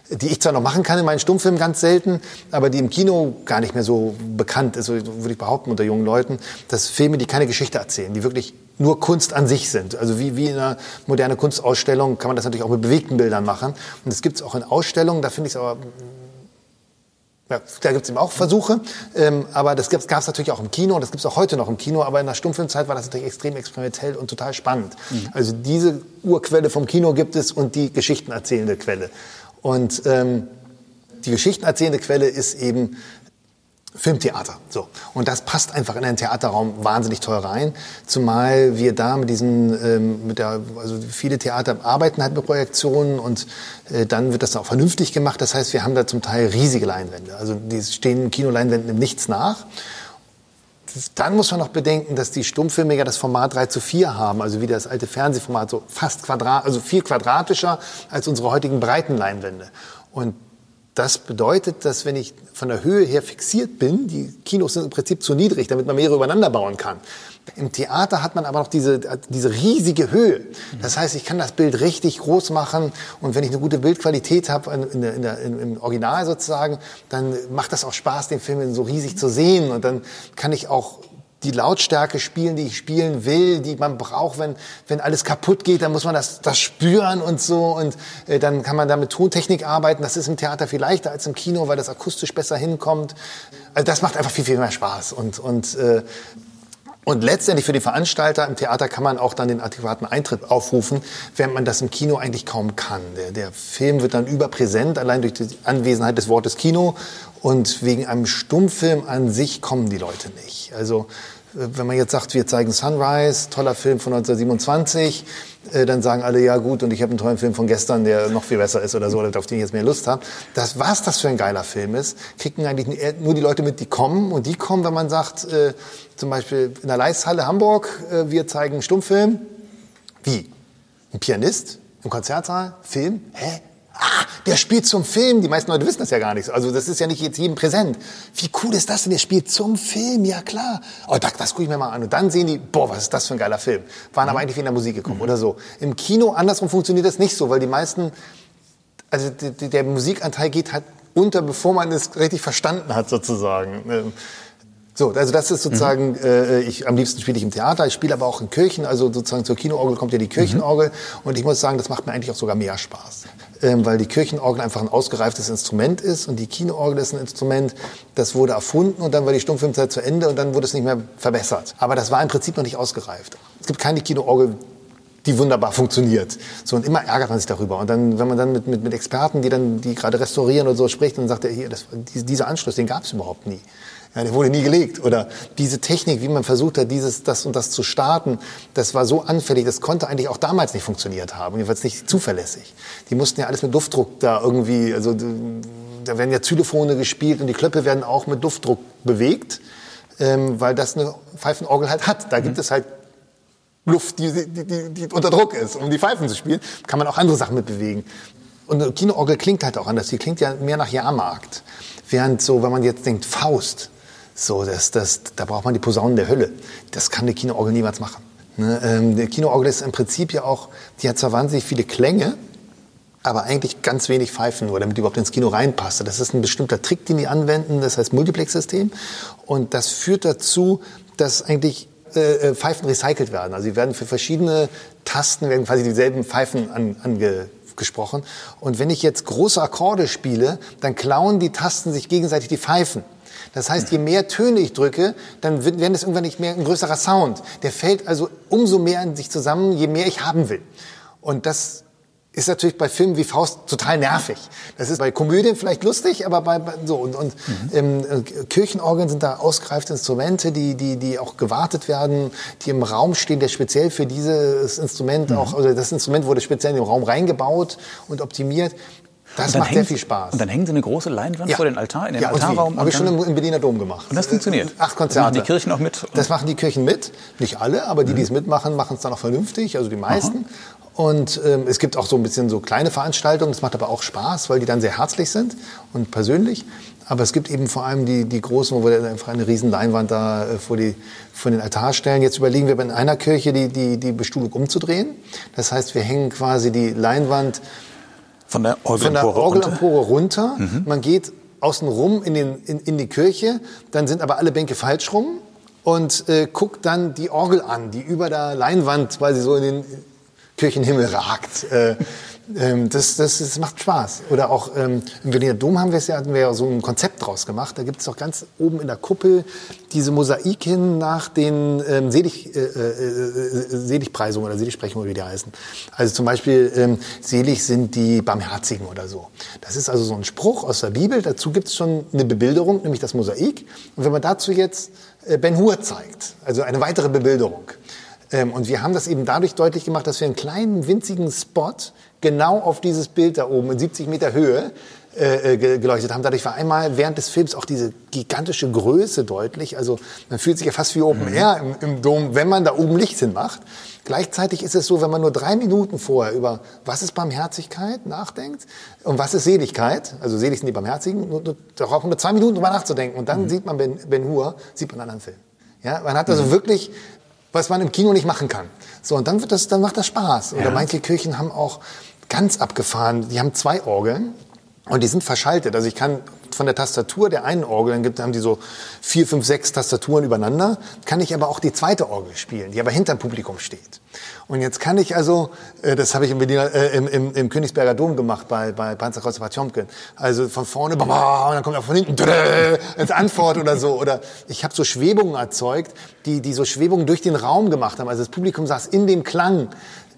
die ich zwar noch machen kann in meinen Stummfilmen ganz selten, aber die im Kino gar nicht mehr so bekannt ist, würde ich behaupten unter jungen Leuten, dass Filme, die keine Geschichte erzählen, die wirklich nur Kunst an sich sind. Also wie, wie in einer modernen Kunstausstellung kann man das natürlich auch mit bewegten Bildern machen. Und das gibt es auch in Ausstellungen, da finde ich es aber ja, da gibt es eben auch Versuche, ähm, aber das gab es natürlich auch im Kino und das gibt es auch heute noch im Kino, aber in der Stummfilmzeit war das natürlich extrem experimentell und total spannend. Mhm. Also diese Urquelle vom Kino gibt es und die geschichtenerzählende Quelle. Und ähm, die geschichtenerzählende Quelle ist eben Filmtheater. So. Und das passt einfach in einen Theaterraum wahnsinnig toll rein. Zumal wir da mit diesen, ähm, mit der, also viele Theater arbeiten halt mit Projektionen und äh, dann wird das auch vernünftig gemacht. Das heißt, wir haben da zum Teil riesige Leinwände. Also die stehen Kinoleinwänden im Nichts nach. Dann muss man noch bedenken, dass die Stummfilme ja das Format 3 zu 4 haben, also wie das alte Fernsehformat, so fast quadrat, also viel quadratischer als unsere heutigen breiten Leinwände. Und das bedeutet, dass wenn ich von der Höhe her fixiert bin, die Kinos sind im Prinzip zu niedrig, damit man mehrere übereinander bauen kann. Im Theater hat man aber noch diese, diese riesige Höhe. Das heißt, ich kann das Bild richtig groß machen und wenn ich eine gute Bildqualität habe in in der, im Original sozusagen, dann macht das auch Spaß, den Film so riesig zu sehen und dann kann ich auch die Lautstärke spielen, die ich spielen will, die man braucht, wenn, wenn alles kaputt geht, dann muss man das, das spüren und so und äh, dann kann man da mit Tontechnik arbeiten. Das ist im Theater viel leichter als im Kino, weil das akustisch besser hinkommt. Also das macht einfach viel, viel mehr Spaß und, und äh, Und letztendlich für die Veranstalter im Theater kann man auch dann den adäquaten Eintritt aufrufen, während man das im Kino eigentlich kaum kann. Der, der Film wird dann überpräsent, allein durch die Anwesenheit des Wortes Kino. Und wegen einem Stummfilm an sich kommen die Leute nicht. Also wenn man jetzt sagt, wir zeigen Sunrise, toller Film von 1927, äh, dann sagen alle, ja gut, und ich habe einen tollen Film von gestern, der noch viel besser ist oder so, auf den ich jetzt mehr Lust habe. Das, was das für ein geiler Film ist, kriegen eigentlich nur die Leute mit, die kommen. Und die kommen, wenn man sagt, äh, zum Beispiel in der Leisthalle Hamburg, äh, wir zeigen Stummfilm. Wie? Ein Pianist im Konzertsaal? Film? Hä? Ah, der spielt zum Film. Die meisten Leute wissen das ja gar nicht. Also das ist ja nicht jetzt jedem präsent. Wie cool ist das denn? Der spielt zum Film. Ja klar. Oh, das, das gucke ich mir mal an. Und dann sehen die, boah, was ist das für ein geiler Film. Waren aber eigentlich wie in der Musik gekommen mhm. oder so. Im Kino andersrum funktioniert das nicht so, weil die meisten, also der Musikanteil geht halt unter, bevor man es richtig verstanden hat sozusagen. So, also das ist sozusagen, mhm. äh, ich am liebsten spiele ich im Theater, ich spiele aber auch in Kirchen, also sozusagen zur Kinoorgel kommt ja die Kirchenorgel mhm. und ich muss sagen, das macht mir eigentlich auch sogar mehr Spaß, ähm, weil die Kirchenorgel einfach ein ausgereiftes Instrument ist und die Kinoorgel ist ein Instrument, das wurde erfunden und dann war die Stummfilmzeit zu Ende und dann wurde es nicht mehr verbessert. Aber das war im Prinzip noch nicht ausgereift. Es gibt keine Kinoorgel, die wunderbar funktioniert. So, und immer ärgert man sich darüber. Und dann, wenn man dann mit, mit, mit Experten, die dann, die gerade restaurieren oder so spricht, dann sagt er, hier, das, dieser Anschluss, den gab es überhaupt nie. Ja, der wurde nie gelegt. Oder diese Technik, wie man versucht hat, dieses, das und das zu starten, das war so anfällig, das konnte eigentlich auch damals nicht funktioniert haben. Jedenfalls nicht zuverlässig. Die mussten ja alles mit Luftdruck da irgendwie, also da werden ja Xylophone gespielt und die Klöppe werden auch mit Luftdruck bewegt, ähm, weil das eine Pfeifenorgel halt hat. Da gibt mhm. es halt Luft, die, die, die, die unter Druck ist, um die Pfeifen zu spielen. Kann man auch andere Sachen mit bewegen. Und eine Kinoorgel klingt halt auch anders. Die klingt ja mehr nach Jahrmarkt. Während so, wenn man jetzt denkt, Faust, so, das, das, da braucht man die Posaunen der Hölle. Das kann eine Kinoorgel niemals machen. Ne? Ähm, die Kinoorgel ist im Prinzip ja auch, die hat zwar wahnsinnig viele Klänge, aber eigentlich ganz wenig Pfeifen nur, damit die überhaupt ins Kino reinpasst. Das ist ein bestimmter Trick, den die anwenden, das heißt Multiplex-System. Und das führt dazu, dass eigentlich äh, äh Pfeifen recycelt werden. Also sie werden für verschiedene Tasten, werden quasi dieselben Pfeifen an, angesprochen. Und wenn ich jetzt große Akkorde spiele, dann klauen die Tasten sich gegenseitig die Pfeifen. Das heißt, je mehr Töne ich drücke, dann werden es irgendwann nicht mehr ein größerer Sound. Der fällt also umso mehr in sich zusammen, je mehr ich haben will. Und das ist natürlich bei Filmen wie Faust total nervig. Das ist bei Komödien vielleicht lustig, aber bei, bei so und, und mhm. ähm, Kirchenorgeln sind da ausgereifte Instrumente, die die die auch gewartet werden, die im Raum stehen, der speziell für dieses Instrument mhm. auch also das Instrument wurde speziell in den Raum reingebaut und optimiert. Das macht sehr viel Spaß. Und dann hängen Sie eine große Leinwand ja. vor den Altar, in den ja, Altarraum. Habe ich schon im Berliner Dom gemacht. Und das funktioniert. Acht Konzerte. Machen die Kirchen auch mit? Das machen die Kirchen mit. Nicht alle, aber die, die es mhm. mitmachen, machen es dann auch vernünftig, also die meisten. Aha. Und ähm, es gibt auch so ein bisschen so kleine Veranstaltungen. Das macht aber auch Spaß, weil die dann sehr herzlich sind und persönlich. Aber es gibt eben vor allem die, die großen, wo wir einfach eine riesen Leinwand da äh, vor, die, vor den Altar stellen. Jetzt überlegen wir in einer Kirche die, die, die Bestuhlung umzudrehen. Das heißt, wir hängen quasi die Leinwand von der Orgelempore, Orgelempore runter. runter. Mhm. Man geht außen rum in, den, in, in die Kirche, dann sind aber alle Bänke falsch rum und äh, guckt dann die Orgel an, die über der Leinwand quasi so in den Kirchenhimmel ragt. Äh, ähm, das, das, das macht Spaß. Oder auch ähm, im Berliner Dom haben wir es ja, hatten wir ja so ein Konzept draus gemacht. Da gibt es auch ganz oben in der Kuppel diese Mosaiken nach den ähm, Selig, äh, äh, äh, Seligpreisungen oder Seligsprechungen, wie die heißen. Also zum Beispiel ähm, selig sind die Barmherzigen oder so. Das ist also so ein Spruch aus der Bibel. Dazu gibt es schon eine Bebilderung, nämlich das Mosaik. Und wenn man dazu jetzt äh, Ben Hur zeigt, also eine weitere Bebilderung, ähm, und wir haben das eben dadurch deutlich gemacht, dass wir einen kleinen, winzigen Spot genau auf dieses Bild da oben in 70 Meter Höhe äh, äh geleuchtet haben. Dadurch war einmal während des Films auch diese gigantische Größe deutlich. Also man fühlt sich ja fast wie Open mhm. Air im, im Dom, wenn man da oben Licht hinmacht. Gleichzeitig ist es so, wenn man nur drei Minuten vorher über was ist Barmherzigkeit nachdenkt und was ist Seligkeit, also selig sind die Barmherzigen, nur, nur, da braucht man nur zwei Minuten drüber nachzudenken und dann mhm. sieht man Ben, ben Hur, sieht man einen anderen Film. Ja, man hat also mhm. wirklich, was man im Kino nicht machen kann. So, und dann wird das, dann macht das Spaß. Oder ja. manche Kirchen haben auch ganz abgefahren. Die haben zwei Orgeln und die sind verschaltet. Also ich kann von der Tastatur der einen Orgel, dann gibt, haben die so vier, fünf, sechs Tastaturen übereinander, kann ich aber auch die zweite Orgel spielen, die aber hinterm Publikum steht. Und jetzt kann ich also, äh, das habe ich im, Berliner, äh, im, im, im Königsberger Dom gemacht bei, bei Panzerkreuzer Potjomkin. Also von vorne, und dann kommt er von hinten als Antwort oder so. Oder ich habe so Schwebungen erzeugt, die, die so Schwebungen durch den Raum gemacht haben. Also das Publikum saß in dem Klang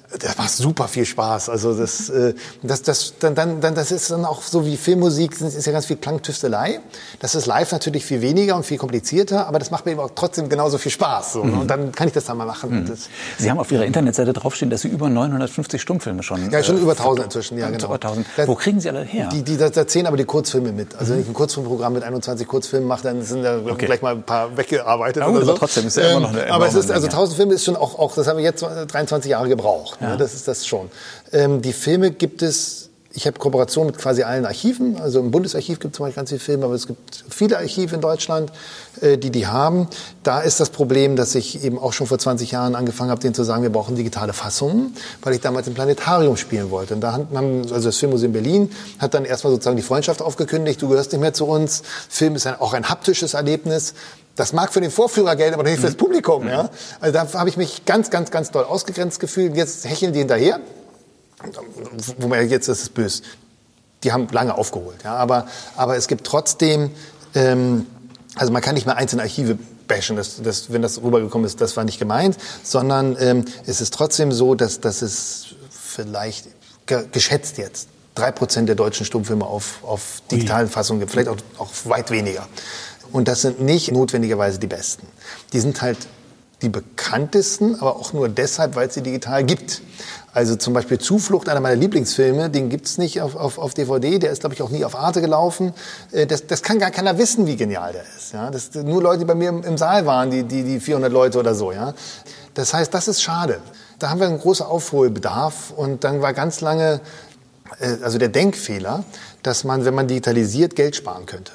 das macht super viel Spaß. Also das, äh, das, das, dann, dann, dann, das ist dann auch so wie Filmmusik, das ist ja ganz viel Klangtüftelei. Das ist live natürlich viel weniger und viel komplizierter, aber das macht mir eben auch trotzdem genauso viel Spaß. So. Mhm. Und dann kann ich das dann mal machen. Mhm. Sie haben auf Ihrer Internetseite draufstehen, dass Sie über 950 Stummfilme schon... Ja, schon äh, über 1000 inzwischen, ja genau. Über 1000. Wo kriegen Sie alle her? Die, die, da, da zählen aber die Kurzfilme mit. Also wenn ich ein Kurzfilmprogramm mit 21 Kurzfilmen mache, dann sind da okay. gleich mal ein paar weggearbeitet ja, oder so. Aber trotzdem ist ja immer noch eine... Ähm, aber es ist, also 1000 Filme ist schon auch, auch, das haben wir jetzt 23 Jahre gebraucht. Ne? Ja. Das ist das schon. Ähm, die Filme gibt es ich habe Kooperation mit quasi allen Archiven. Also im Bundesarchiv gibt es zum Beispiel ganz viele Filme, aber es gibt viele Archive in Deutschland, äh, die die haben. Da ist das Problem, dass ich eben auch schon vor 20 Jahren angefangen habe, denen zu sagen, wir brauchen digitale Fassungen, weil ich damals im Planetarium spielen wollte. Und da haben, also das Filmmuseum Berlin hat dann erstmal sozusagen die Freundschaft aufgekündigt, du gehörst nicht mehr zu uns. Film ist auch ein haptisches Erlebnis. Das mag für den Vorführer gelten, aber nicht für das mhm. Publikum. Ja? Also da habe ich mich ganz, ganz, ganz doll ausgegrenzt gefühlt. Jetzt hecheln die hinterher. Wo man jetzt ist es böse. Die haben lange aufgeholt. Ja? Aber, aber es gibt trotzdem, ähm, also man kann nicht mehr einzelne Archive bashen, das, das, wenn das rübergekommen ist, das war nicht gemeint, sondern ähm, es ist trotzdem so, dass, dass es vielleicht geschätzt jetzt drei Prozent der deutschen Stummfilme auf, auf digitalen Fassungen gibt, vielleicht auch, auch weit weniger. Und das sind nicht notwendigerweise die besten. Die sind halt die bekanntesten, aber auch nur deshalb, weil es sie digital gibt. Also zum Beispiel Zuflucht, einer meiner Lieblingsfilme, den gibt's nicht auf, auf, auf DVD, der ist, glaube ich, auch nie auf Arte gelaufen. Äh, das, das kann gar keiner wissen, wie genial der ist. Ja? Das nur Leute, die bei mir im, im Saal waren, die, die, die 400 Leute oder so. Ja? Das heißt, das ist schade. Da haben wir einen großen Aufholbedarf und dann war ganz lange, äh, also der Denkfehler, dass man, wenn man digitalisiert, Geld sparen könnte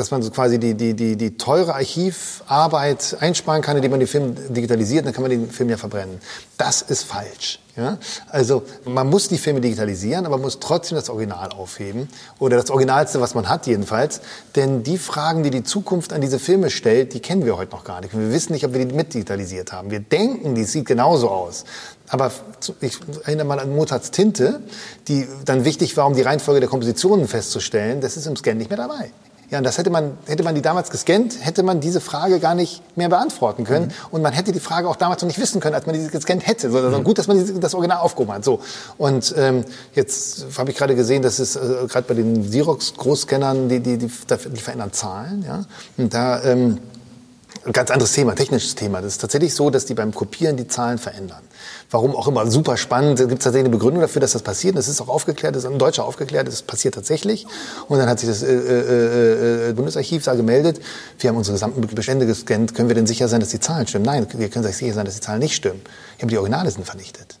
dass man so quasi die, die, die, die teure Archivarbeit einsparen kann, indem man den Film digitalisiert, dann kann man den Film ja verbrennen. Das ist falsch. Ja? Also man muss die Filme digitalisieren, aber man muss trotzdem das Original aufheben oder das Originalste, was man hat jedenfalls. Denn die Fragen, die die Zukunft an diese Filme stellt, die kennen wir heute noch gar nicht. Wir wissen nicht, ob wir die mit digitalisiert haben. Wir denken, die sieht genauso aus. Aber ich erinnere mal an Mozarts Tinte, die dann wichtig war, um die Reihenfolge der Kompositionen festzustellen. Das ist im Scan nicht mehr dabei. Ja, und das hätte man, hätte man die damals gescannt, hätte man diese Frage gar nicht mehr beantworten können. Mhm. Und man hätte die Frage auch damals noch nicht wissen können, als man die gescannt hätte. So, also mhm. Gut, dass man das Original aufgehoben hat. So. Und ähm, jetzt habe ich gerade gesehen, dass es äh, gerade bei den Xerox-Großscannern, die, die, die, die verändern Zahlen. Ja? Und da... Ähm, ein ganz anderes Thema, technisches Thema. Das ist tatsächlich so, dass die beim Kopieren die Zahlen verändern. Warum auch immer, super spannend. Es gibt tatsächlich eine Begründung dafür, dass das passiert. Das ist auch aufgeklärt, das ist ein Deutscher aufgeklärt, das passiert tatsächlich. Und dann hat sich das äh, äh, äh, Bundesarchiv da gemeldet, wir haben unsere gesamten Bestände gescannt, können wir denn sicher sein, dass die Zahlen stimmen? Nein, wir können sicher sein, dass die Zahlen nicht stimmen. Wir haben die Originale sind vernichtet.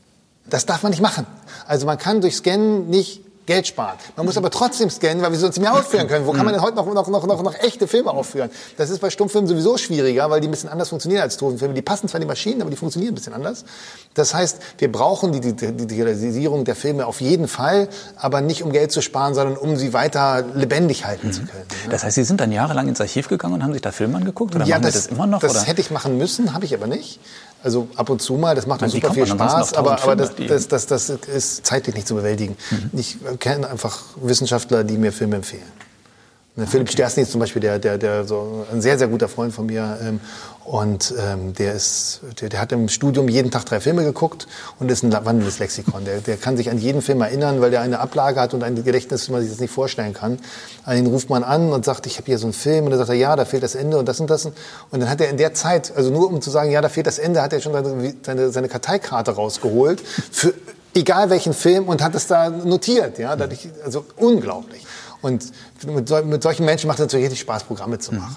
Das darf man nicht machen. Also man kann durch Scannen nicht Geld sparen. Man muss aber trotzdem scannen, weil wir sonst mehr aufführen können. Wo kann man denn heute noch, noch, noch, noch, noch echte Filme aufführen? Das ist bei Stummfilmen sowieso schwieriger, weil die ein bisschen anders funktionieren als Tonfilme. Die passen zwar die Maschinen, aber die funktionieren ein bisschen anders. Das heißt, wir brauchen die, Digitalisierung der Filme auf jeden Fall, aber nicht um Geld zu sparen, sondern um sie weiter lebendig halten mhm. zu können. Ne? Das heißt, Sie sind dann jahrelang ins Archiv gegangen und haben sich da Filme angeguckt? Oder ja, das, das immer noch? Das oder? hätte ich machen müssen, habe ich aber nicht. Also ab und zu mal, das macht uns super viel Spaß, aber, aber das, das, das, das ist zeitlich nicht zu bewältigen. Mhm. Ich kenne einfach Wissenschaftler, die mir Filme empfehlen. Ne, Philipp okay. Stersny ist zum Beispiel der, der, der so ein sehr, sehr guter Freund von mir. Ähm, und ähm, der, ist, der, der hat im Studium jeden Tag drei Filme geguckt und ist ein wandelndes Lexikon. Der, der kann sich an jeden Film erinnern, weil der eine Ablage hat und ein Gedächtnis, wie man sich das nicht vorstellen kann. An ihn ruft man an und sagt, ich habe hier so einen Film. Und dann sagt er, ja, da fehlt das Ende und das und das. Und dann hat er in der Zeit, also nur um zu sagen, ja, da fehlt das Ende, hat er schon seine, seine, seine Karteikarte rausgeholt. Für egal welchen Film und hat es da notiert. Ja, dadurch, also unglaublich. Und mit, mit solchen Menschen macht es natürlich richtig Spaß, Programme zu machen.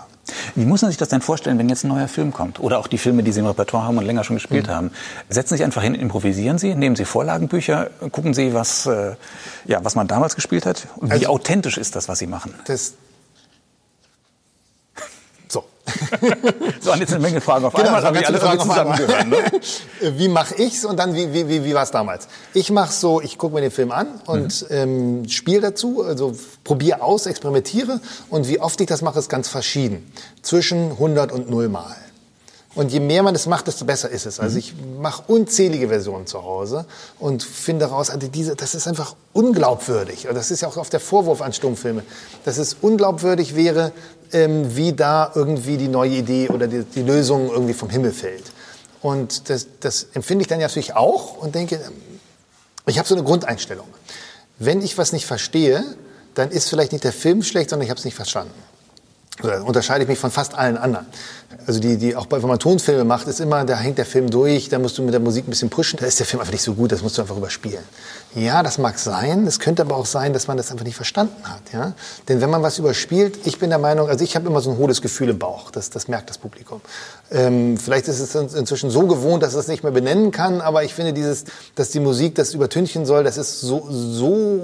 Wie muss man sich das denn vorstellen, wenn jetzt ein neuer Film kommt? Oder auch die Filme, die Sie im Repertoire haben und länger schon gespielt mhm. haben. Setzen Sie sich einfach hin, improvisieren Sie, nehmen Sie Vorlagenbücher, gucken Sie, was, äh, ja, was man damals gespielt hat. Wie also, authentisch ist das, was Sie machen? Das, so. an jetzt eine Menge Fragen auf genau, einmal, aber alle Fragen zusammengehören. Ne? wie mache ich's und dann wie wie wie, wie war es damals? Ich mache so, ich gucke mir den Film an und mhm. ähm, spiele dazu, also probiere aus, experimentiere und wie oft ich das mache, ist ganz verschieden. Zwischen 100 und 0 Mal. Und je mehr man das macht, desto besser ist es. Also mhm. ich mache unzählige Versionen zu Hause und finde heraus, also diese, das ist einfach unglaubwürdig. Und das ist ja auch oft der Vorwurf an Stummfilme, dass es unglaubwürdig wäre, ähm, wie da irgendwie die neue Idee oder die, die Lösung irgendwie vom Himmel fällt. Und das, das empfinde ich dann natürlich auch und denke, ich habe so eine Grundeinstellung. Wenn ich was nicht verstehe, dann ist vielleicht nicht der Film schlecht, sondern ich habe es nicht verstanden unterscheide ich mich von fast allen anderen. Also die, die auch wenn man Tonfilme macht, ist immer, da hängt der Film durch, da musst du mit der Musik ein bisschen pushen, da ist der Film einfach nicht so gut, das musst du einfach überspielen. Ja, das mag sein, es könnte aber auch sein, dass man das einfach nicht verstanden hat. Ja? Denn wenn man was überspielt, ich bin der Meinung, also ich habe immer so ein hohles Gefühl im Bauch, das, das merkt das Publikum. Ähm, vielleicht ist es inzwischen so gewohnt, dass es das nicht mehr benennen kann, aber ich finde dieses, dass die Musik das übertünchen soll, das ist so, so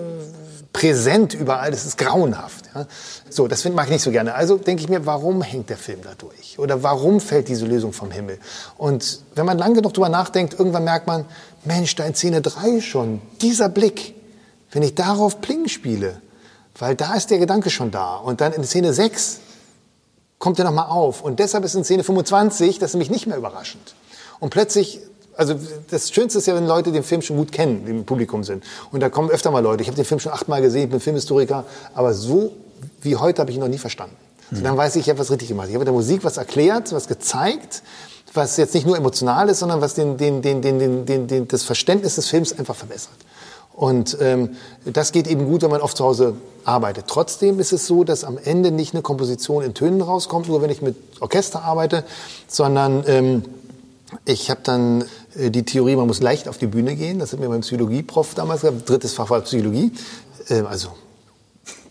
präsent überall, das ist grauenhaft. Ja? So, das mag ich nicht so gerne. Also denke ich mir, warum hängt der Film da durch? Oder warum fällt diese Lösung vom Himmel? Und wenn man lang genug drüber nachdenkt, irgendwann merkt man, Mensch, da in Szene 3 schon, dieser Blick, wenn ich darauf Pling spiele, weil da ist der Gedanke schon da. Und dann in Szene 6 kommt er nochmal auf. Und deshalb ist in Szene 25 das nämlich nicht mehr überraschend. Und plötzlich also das Schönste ist ja, wenn Leute den Film schon gut kennen, die im Publikum sind. Und da kommen öfter mal Leute. Ich habe den Film schon achtmal gesehen, ich bin Filmhistoriker, aber so wie heute habe ich ihn noch nie verstanden. So, dann weiß ich, ich habe was richtig gemacht. Ich habe der Musik was erklärt, was gezeigt, was jetzt nicht nur emotional ist, sondern was den, den, den, den, den, den, das Verständnis des Films einfach verbessert. Und ähm, das geht eben gut, wenn man oft zu Hause arbeitet. Trotzdem ist es so, dass am Ende nicht eine Komposition in Tönen rauskommt, nur wenn ich mit Orchester arbeite, sondern ähm, ich habe dann die Theorie, man muss leicht auf die Bühne gehen. Das hat mir mein Psychologieprof damals gesagt. Drittes Fach war Psychologie. Äh, also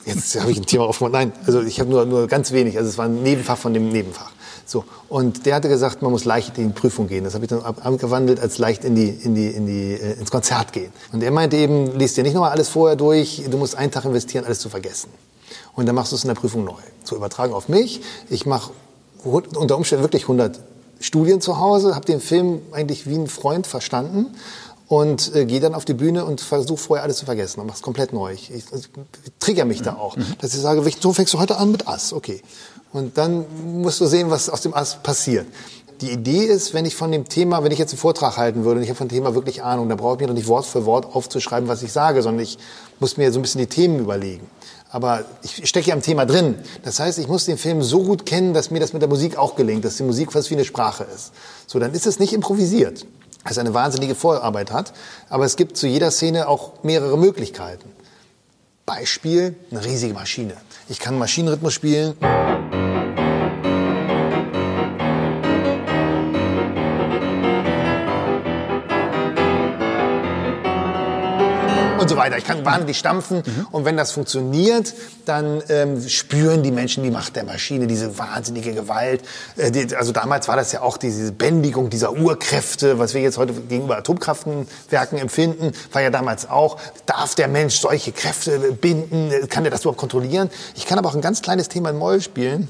jetzt habe ich ein Thema aufgemacht. Nein, also ich habe nur, nur ganz wenig. Also es war ein Nebenfach von dem Nebenfach. So und der hatte gesagt, man muss leicht in die Prüfung gehen. Das habe ich dann abgewandelt als leicht in die, in die, in die, äh, ins Konzert gehen. Und er meinte eben, liest dir nicht nochmal alles vorher durch. Du musst einen Tag investieren, alles zu vergessen. Und dann machst du es in der Prüfung neu. So übertragen auf mich. Ich mache unter Umständen wirklich 100 Studien zu Hause, habe den Film eigentlich wie ein Freund verstanden und äh, gehe dann auf die Bühne und versuche vorher alles zu vergessen und mache es komplett neu. Ich, ich, ich trigger mich da auch, mhm. dass ich sage, Ton fängst du heute an mit Ass? Okay. Und dann musst du sehen, was aus dem Ass passiert. Die Idee ist, wenn ich von dem Thema, wenn ich jetzt einen Vortrag halten würde und ich habe von dem Thema wirklich Ahnung, dann brauche ich mir doch nicht Wort für Wort aufzuschreiben, was ich sage, sondern ich muss mir so ein bisschen die Themen überlegen aber ich stecke ja im Thema drin. Das heißt, ich muss den Film so gut kennen, dass mir das mit der Musik auch gelingt, dass die Musik fast wie eine Sprache ist. So, dann ist es nicht improvisiert, weil es eine wahnsinnige Vorarbeit hat, aber es gibt zu jeder Szene auch mehrere Möglichkeiten. Beispiel, eine riesige Maschine. Ich kann Maschinenrhythmus spielen. Weiter. Ich kann wahnsinnig stampfen. Mhm. Und wenn das funktioniert, dann ähm, spüren die Menschen die Macht der Maschine, diese wahnsinnige Gewalt. Äh, die, also damals war das ja auch diese Bändigung dieser Urkräfte, was wir jetzt heute gegenüber Atomkraftwerken empfinden, war ja damals auch, darf der Mensch solche Kräfte binden? Kann der das überhaupt kontrollieren? Ich kann aber auch ein ganz kleines Thema in Moll spielen.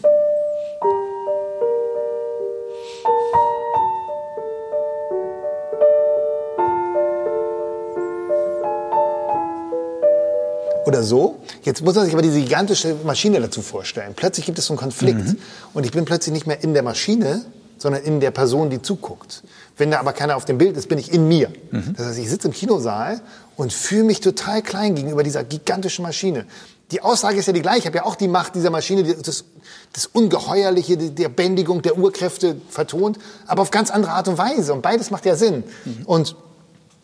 Oder so. Jetzt muss man sich aber diese gigantische Maschine dazu vorstellen. Plötzlich gibt es so einen Konflikt mhm. und ich bin plötzlich nicht mehr in der Maschine, sondern in der Person, die zuguckt. Wenn da aber keiner auf dem Bild ist, bin ich in mir. Mhm. Das heißt, ich sitze im Kinosaal und fühle mich total klein gegenüber dieser gigantischen Maschine. Die Aussage ist ja die gleiche. Ich habe ja auch die Macht dieser Maschine, das, das Ungeheuerliche, der Bändigung der Urkräfte vertont, aber auf ganz andere Art und Weise. Und beides macht ja Sinn. Mhm. Und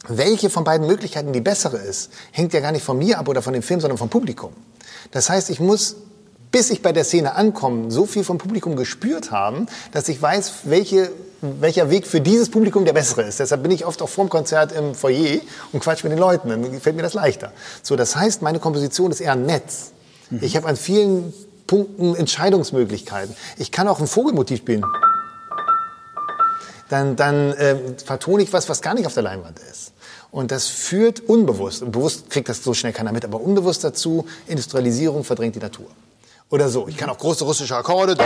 welche von beiden Möglichkeiten die bessere ist, hängt ja gar nicht von mir ab oder von dem Film, sondern vom Publikum. Das heißt, ich muss, bis ich bei der Szene ankomme, so viel vom Publikum gespürt haben, dass ich weiß, welche, welcher Weg für dieses Publikum der bessere ist. Deshalb bin ich oft auch vorm Konzert im Foyer und quatsch mit den Leuten. Dann fällt mir das leichter. So, das heißt, meine Komposition ist eher ein Netz. Mhm. Ich habe an vielen Punkten Entscheidungsmöglichkeiten. Ich kann auch ein Vogelmotiv spielen dann, dann äh, vertone ich was, was gar nicht auf der Leinwand ist. Und das führt unbewusst, und bewusst kriegt das so schnell keiner mit, aber unbewusst dazu, Industrialisierung verdrängt die Natur. Oder so. Ich kann auch große russische Akkorde.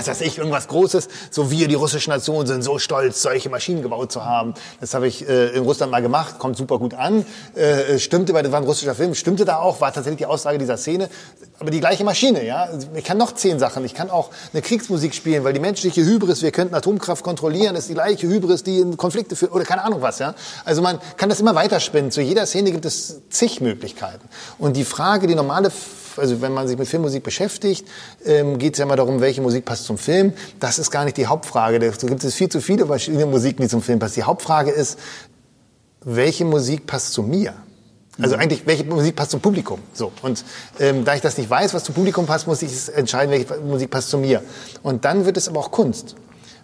Was weiß ich, irgendwas Großes. So wir, die russische Nation, sind so stolz, solche Maschinen gebaut zu haben. Das habe ich äh, in Russland mal gemacht, kommt super gut an. Äh, stimmte, weil das war ein russischer Film, stimmte da auch, war tatsächlich die Aussage dieser Szene. Aber die gleiche Maschine, ja. Ich kann noch zehn Sachen. Ich kann auch eine Kriegsmusik spielen, weil die menschliche Hybris, wir könnten Atomkraft kontrollieren, ist die gleiche Hybris, die in Konflikte führt, oder keine Ahnung was, ja. Also man kann das immer weiterspinnen. Zu jeder Szene gibt es zig Möglichkeiten. Und die Frage, die normale also wenn man sich mit Filmmusik beschäftigt, ähm, geht es ja immer darum, welche Musik passt zum Film. Das ist gar nicht die Hauptfrage. Da gibt es viel zu viele verschiedene Musiken, die zum Film passen. Die Hauptfrage ist, welche Musik passt zu mir? Also mhm. eigentlich, welche Musik passt zum Publikum? So. Und ähm, da ich das nicht weiß, was zum Publikum passt, muss ich entscheiden, welche Musik passt zu mir. Und dann wird es aber auch Kunst.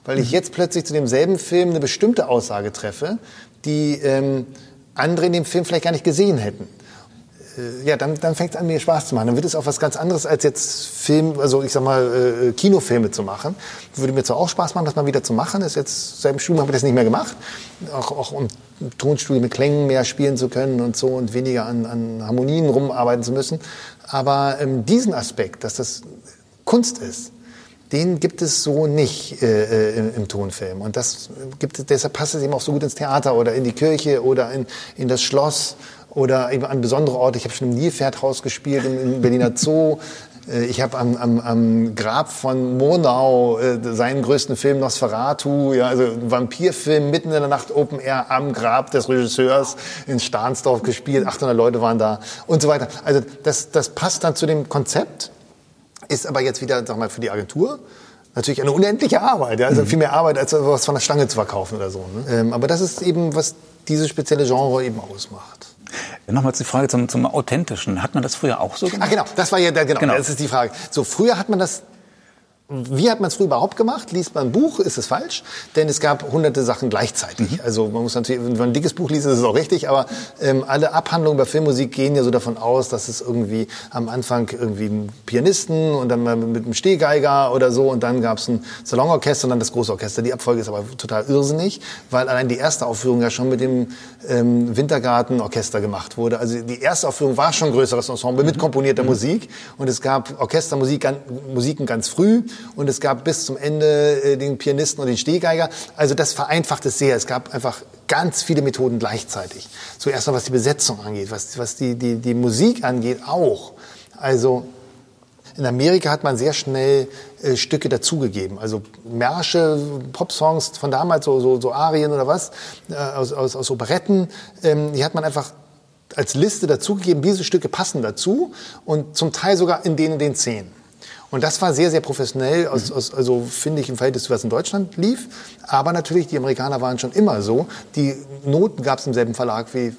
Weil ich mhm. jetzt plötzlich zu demselben Film eine bestimmte Aussage treffe, die ähm, andere in dem Film vielleicht gar nicht gesehen hätten. Äh, ja, dann, dann fängt es an, mir Spaß zu machen. Dann wird es auch was ganz anderes, als jetzt Film, also ich sag mal, äh, Kinofilme zu machen. Würde mir zwar auch Spaß machen, das mal wieder zu machen. Ist jetzt, seit dem Studium habe ich das nicht mehr gemacht. Auch, auch um Tonstudio mit Klängen mehr spielen zu können und so und weniger an, an Harmonien rumarbeiten zu müssen. Aber ähm, diesen Aspekt, dass das Kunst ist, den gibt es so nicht äh, äh im, im, Tonfilm. Und das gibt, deshalb passt es eben auch so gut ins Theater oder in die Kirche oder in, in das Schloss oder eben an besondere Orte. Ich habe schon im Nilpferdhaus gespielt, im, Berliner Zoo. Äh, ich habe am, am, am Grab von Murnau äh, seinen größten Film Nosferatu, ja, also Vampirfilm mitten in der Nacht Open Air am Grab des Regisseurs in Stahnsdorf gespielt. 800 Leute waren da und so weiter. Also das, das passt dann zu dem Konzept, ist aber jetzt wieder, sag mal, für die Agentur natürlich eine unendliche Arbeit, ja? also mhm. viel mehr Arbeit, als was von der Stange zu verkaufen oder so. Ne? Ähm, aber das ist eben, was dieses spezielle Genre eben ausmacht. Nochmals die Frage zum, zum Authentischen. Hat man das früher auch so gemacht? Ah, genau, das war ja, genau, genau, das ist die Frage. So, früher hat man das wie hat man es früher überhaupt gemacht? Liest man ein Buch, ist es falsch, denn es gab hunderte Sachen gleichzeitig. Mhm. Also man muss natürlich, wenn man ein dickes Buch liest, ist es auch richtig, aber ähm, alle Abhandlungen über Filmmusik gehen ja so davon aus, dass es irgendwie am Anfang irgendwie einen Pianisten und dann mal mit einem Stehgeiger oder so und dann gab es ein Salonorchester und dann das große Orchester. Die Abfolge ist aber total irrsinnig, weil allein die erste Aufführung ja schon mit dem ähm, Wintergartenorchester gemacht wurde. Also die erste Aufführung war schon ein größeres Ensemble mit mhm. komponierter mhm. Musik und es gab Orchestermusik, Musiken ganz früh und es gab bis zum Ende äh, den Pianisten und den Stehgeiger. Also das vereinfacht es sehr. Es gab einfach ganz viele Methoden gleichzeitig. Zuerst mal was die Besetzung angeht, was, was die, die, die Musik angeht auch. Also in Amerika hat man sehr schnell äh, Stücke dazugegeben. Also Märsche, Popsongs von damals, so, so, so Arien oder was, äh, aus, aus, aus Operetten, ähm, die hat man einfach als Liste dazugegeben. Diese Stücke passen dazu und zum Teil sogar in den und den Szenen. Und das war sehr, sehr professionell, aus, aus, also finde ich im Verhältnis zu was in Deutschland lief. Aber natürlich, die Amerikaner waren schon immer so. Die Noten gab es im selben Verlag wie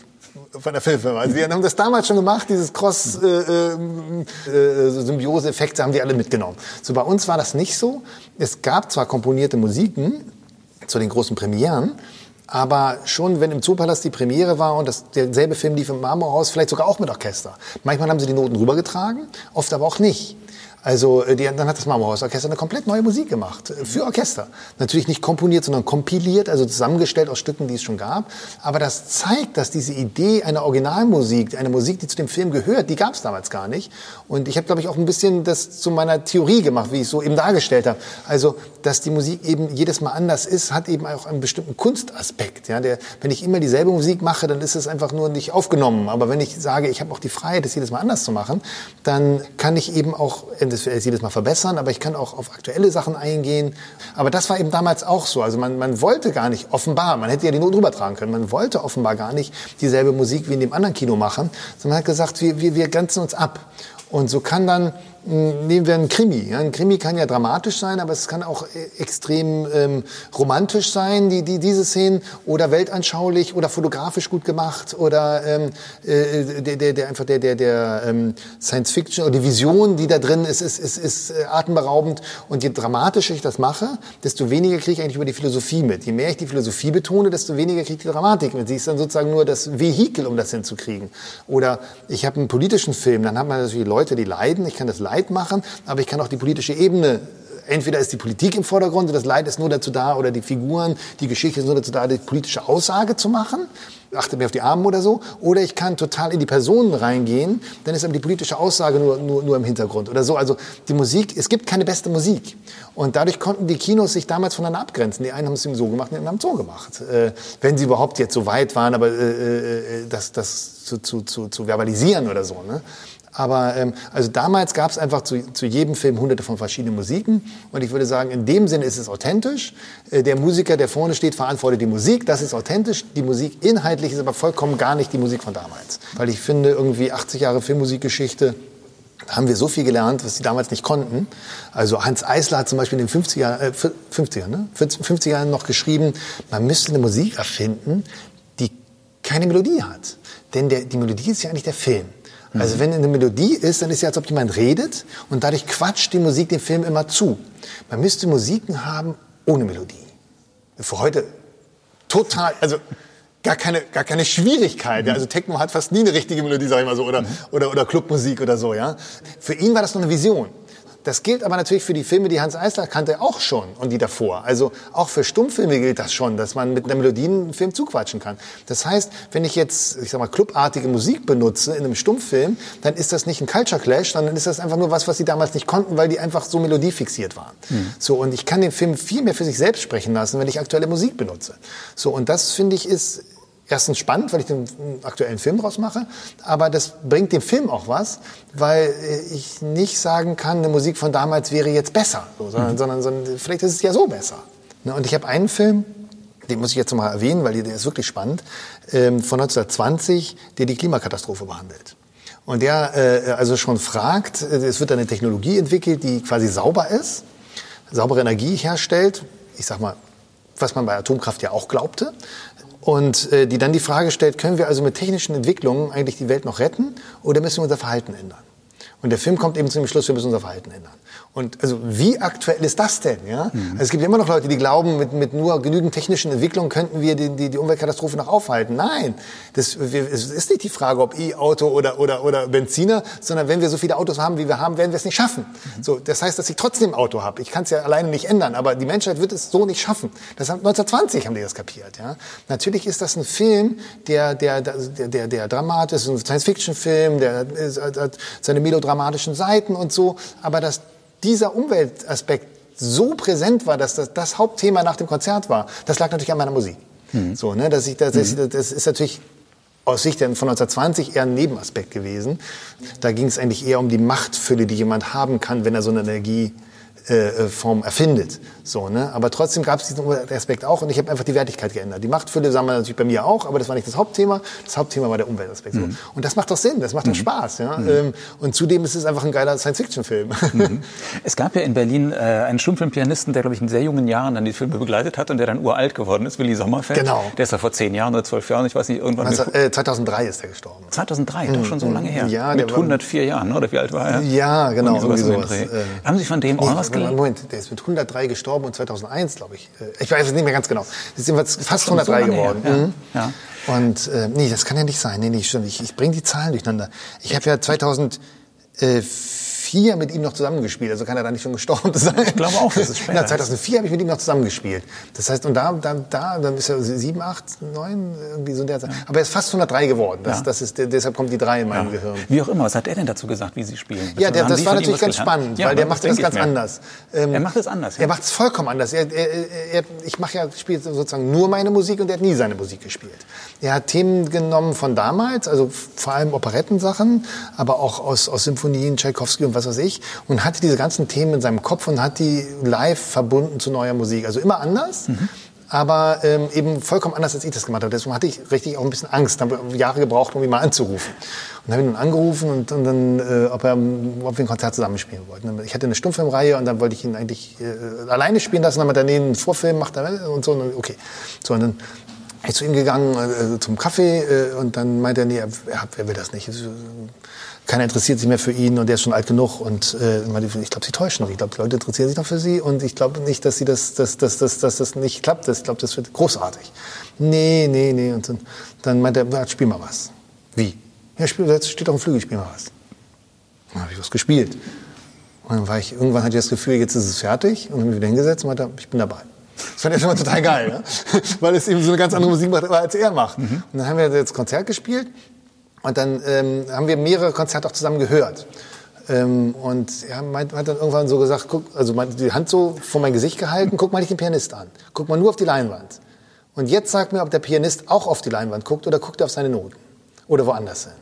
von der Filmfirma. Also die haben das damals schon gemacht, dieses Cross-Symbiose-Effekte äh, äh, haben die alle mitgenommen. So bei uns war das nicht so. Es gab zwar komponierte Musiken zu den großen Premieren, aber schon, wenn im Zoopalast die Premiere war und das, derselbe Film lief im Marmorhaus, vielleicht sogar auch mit Orchester. Manchmal haben sie die Noten rübergetragen, oft aber auch nicht. Also äh, die, dann hat das Marmorhausorchester eine komplett neue Musik gemacht äh, für Orchester. Natürlich nicht komponiert, sondern kompiliert, also zusammengestellt aus Stücken, die es schon gab. Aber das zeigt, dass diese Idee einer Originalmusik, einer Musik, die zu dem Film gehört, die gab es damals gar nicht. Und ich habe, glaube ich, auch ein bisschen das zu meiner Theorie gemacht, wie ich es so eben dargestellt habe. Also, dass die Musik eben jedes Mal anders ist, hat eben auch einen bestimmten Kunstaspekt. Ja, der, wenn ich immer dieselbe Musik mache, dann ist es einfach nur nicht aufgenommen. Aber wenn ich sage, ich habe auch die Freiheit, das jedes Mal anders zu machen, dann kann ich eben auch das jedes Mal verbessern, aber ich kann auch auf aktuelle Sachen eingehen. Aber das war eben damals auch so. Also man, man wollte gar nicht offenbar, man hätte ja die Noten rübertragen können, man wollte offenbar gar nicht dieselbe Musik wie in dem anderen Kino machen, sondern man hat gesagt, wir, wir, wir grenzen uns ab. Und so kann dann nehmen wir einen Krimi. Ein Krimi kann ja dramatisch sein, aber es kann auch äh, extrem ähm, romantisch sein, die, die, diese Szenen, oder weltanschaulich oder fotografisch gut gemacht oder ähm, äh, der, der, der einfach der, der, der ähm, Science Fiction oder die Vision, die da drin ist, ist, ist, ist äh, atemberaubend. Und je dramatischer ich das mache, desto weniger kriege ich eigentlich über die Philosophie mit. Je mehr ich die Philosophie betone, desto weniger kriege ich die Dramatik mit. Sie ist dann sozusagen nur das Vehikel, um das hinzukriegen. Oder ich habe einen politischen Film, dann hat man natürlich Leute, die leiden. Ich kann das leiden Leid machen, aber ich kann auch die politische Ebene entweder ist die Politik im Vordergrund und das Leid ist nur dazu da, oder die Figuren, die Geschichte ist nur dazu da, die politische Aussage zu machen. achte mehr auf die Armen oder so. Oder ich kann total in die Personen reingehen, dann ist aber die politische Aussage nur, nur, nur im Hintergrund oder so. Also die Musik, es gibt keine beste Musik. Und dadurch konnten die Kinos sich damals voneinander abgrenzen. Die einen haben es eben so gemacht, die anderen haben es so gemacht. Äh, wenn sie überhaupt jetzt so weit waren, aber äh, äh, das, das zu, zu, zu, zu verbalisieren oder so. Ne? Aber ähm, also damals gab es einfach zu, zu jedem Film hunderte von verschiedenen Musiken. Und ich würde sagen, in dem Sinne ist es authentisch. Äh, der Musiker, der vorne steht, verantwortet die Musik. Das ist authentisch. Die Musik inhaltlich ist aber vollkommen gar nicht die Musik von damals. Weil ich finde, irgendwie 80 Jahre Filmmusikgeschichte haben wir so viel gelernt, was sie damals nicht konnten. Also Hans Eisler hat zum Beispiel in den 50er, äh, 50er, ne? 50er Jahren noch geschrieben, man müsste eine Musik erfinden, die keine Melodie hat. Denn der, die Melodie ist ja eigentlich der Film. Also mhm. wenn eine Melodie ist, dann ist ja, als ob jemand redet und dadurch quatscht die Musik dem Film immer zu. Man müsste Musiken haben ohne Melodie. Für heute total, also gar keine, gar keine Schwierigkeit. Mhm. Also Techno hat fast nie eine richtige Melodie, sag ich mal so, oder, mhm. oder, oder Clubmusik oder so, ja. Für ihn war das nur eine Vision. Das gilt aber natürlich für die Filme, die Hans Eisler kannte, auch schon und die davor. Also auch für Stummfilme gilt das schon, dass man mit einer Melodie einen Film zuquatschen kann. Das heißt, wenn ich jetzt, ich sag mal, clubartige Musik benutze in einem Stummfilm, dann ist das nicht ein Culture Clash, sondern ist das einfach nur was, was sie damals nicht konnten, weil die einfach so melodiefixiert waren. Mhm. So, und ich kann den Film viel mehr für sich selbst sprechen lassen, wenn ich aktuelle Musik benutze. So, und das finde ich ist, erstens spannend, weil ich den aktuellen Film draus mache, aber das bringt dem Film auch was, weil ich nicht sagen kann, eine Musik von damals wäre jetzt besser, so, sondern, mhm. sondern, sondern, vielleicht ist es ja so besser. Ne, und ich habe einen Film, den muss ich jetzt mal erwähnen, weil der ist wirklich spannend, ähm, von 1920, der die Klimakatastrophe behandelt. Und der äh, also schon fragt, äh, es wird eine Technologie entwickelt, die quasi sauber ist, saubere Energie herstellt, ich sag mal, was man bei Atomkraft ja auch glaubte, und äh, die dann die Frage stellt, können wir also mit technischen Entwicklungen eigentlich die Welt noch retten oder müssen wir unser Verhalten ändern? Und der Film kommt eben zu dem Schluss, wir müssen unser Verhalten ändern. Und also wie aktuell ist das denn? Ja? Mhm. Also es gibt immer noch Leute, die glauben, mit, mit nur genügend technischen Entwicklungen könnten wir die, die, die Umweltkatastrophe noch aufhalten. Nein, das, wir, es ist nicht die Frage, ob E-Auto oder, oder, oder Benziner, sondern wenn wir so viele Autos haben, wie wir haben, werden wir es nicht schaffen. Mhm. So, das heißt, dass ich trotzdem ein Auto habe. Ich kann es ja alleine nicht ändern, aber die Menschheit wird es so nicht schaffen. Das haben, 1920 haben die das kapiert. Ja? Natürlich ist das ein Film, der, der, der, der, der dramatisch ist, ein Science-Fiction-Film, der hat seine melodramatischen Seiten und so, aber das dieser Umweltaspekt so präsent war, dass das das Hauptthema nach dem Konzert war, das lag natürlich an meiner Musik. Mhm. So, ne, dass ich, das, mhm. das ist natürlich aus Sicht von 1920 eher ein Nebenaspekt gewesen. Da ging es eigentlich eher um die Machtfülle, die jemand haben kann, wenn er so eine Energie äh, äh, Form erfindet. So, ne? Aber trotzdem gab es diesen Aspekt auch und ich habe einfach die Wertigkeit geändert. Die Machtfülle sahen wir natürlich bei mir auch, aber das war nicht das Hauptthema. Das Hauptthema war der Umweltaspekt. Mhm. So. Und das macht doch Sinn, das macht doch mhm. Spaß. Ja? Mhm. Ähm, und zudem ist es einfach ein geiler Science-Fiction-Film. Mhm. Es gab ja in Berlin äh, einen Stummfilmpianisten, der, glaube ich, in sehr jungen Jahren dann die Filme begleitet hat und der dann uralt geworden ist, Willi Sommerfeld. Genau. Der ist ja vor zehn Jahren oder zwölf Jahren, ich weiß nicht, irgendwann... Also, äh, 2003 ist er gestorben. 2003, doch schon so mhm. lange her. Ja, Mit 104 Jahren, oder wie alt war er? Ja, genau. Sowas sowas. Äh, Haben Sie von dem nee, auch was gelernt? Moment, der ist mit 103 gestorben und 2001, glaube ich. Äh, ich weiß es nicht mehr ganz genau. Das sind fast 103 so geworden. Ja. Mhm. ja. Und äh, nee, das kann ja nicht sein. Nee, nee, stimmt. Ich, ich bringe die Zahlen durcheinander. Ich habe ja 2004 2004 mit ihm noch zusammengespielt, also kann er da nicht schon gestorben sein. Ich glaube auch, das ist später. Na, 2004 habe ich mit ihm noch zusammengespielt. Das heißt, und da, da, da dann ist er 7, 8, 9, irgendwie so der Zeit. Ja. Aber er ist fast 103 geworden. Das, ja. das ist, deshalb kommt die 3 in meinem ja. Gehirn. Wie auch immer, was hat er denn dazu gesagt, wie Sie spielen? Ja, der, das war natürlich ganz spannend, weil der macht das ganz anders. Ähm, er macht es anders. Er macht es vollkommen anders. Er, er, er, ich mache ja, spiele sozusagen nur meine Musik und er hat nie seine Musik gespielt. Er hat Themen genommen von damals, also vor allem Operettensachen, aber auch aus, aus Symphonien, Tchaikovsky und was weiß ich, und hatte diese ganzen Themen in seinem Kopf und hat die live verbunden zu neuer Musik. Also immer anders. Mhm aber ähm, eben vollkommen anders, als ich das gemacht habe. Deswegen hatte ich richtig auch ein bisschen Angst, habe Jahre gebraucht, um ihn mal anzurufen. Und habe ihn dann angerufen und, und dann, äh, ob, er, ob wir ein Konzert zusammenspielen wollten. Ich hatte eine Stummfilmreihe und dann wollte ich ihn eigentlich äh, alleine spielen lassen, dann hat er einen Vorfilm macht und so. Und okay, so und dann ich zu ihm gegangen äh, zum Kaffee äh, und dann meinte er, nee, er, er will das nicht keiner interessiert sich mehr für ihn und er ist schon alt genug und äh, ich glaube, sie täuschen noch. Ich glaube, die Leute interessieren sich noch für sie und ich glaube nicht, dass sie das, dass, dass, dass, dass das nicht klappt. Ich glaube, das wird großartig. Nee, nee, nee. Und dann, dann meinte er, spiel mal was. Wie? Ja, spiel, jetzt steht auf dem Flügel, spiel mal was. Dann habe ich was gespielt. Und dann war ich, irgendwann hatte ich das Gefühl, jetzt ist es fertig und habe mich wieder hingesetzt und meinte, ich bin dabei. Das fand er schon mal total geil, ne? weil es eben so eine ganz andere Musik macht, als er macht. Mhm. Und dann haben wir das Konzert gespielt und dann ähm, haben wir mehrere Konzerte auch zusammen gehört. Ähm, und er hat, hat dann irgendwann so gesagt, guck, also die Hand so vor mein Gesicht gehalten, guck mal nicht den Pianist an. Guck mal nur auf die Leinwand. Und jetzt sag mir, ob der Pianist auch auf die Leinwand guckt oder guckt er auf seine Noten. Oder woanders hin.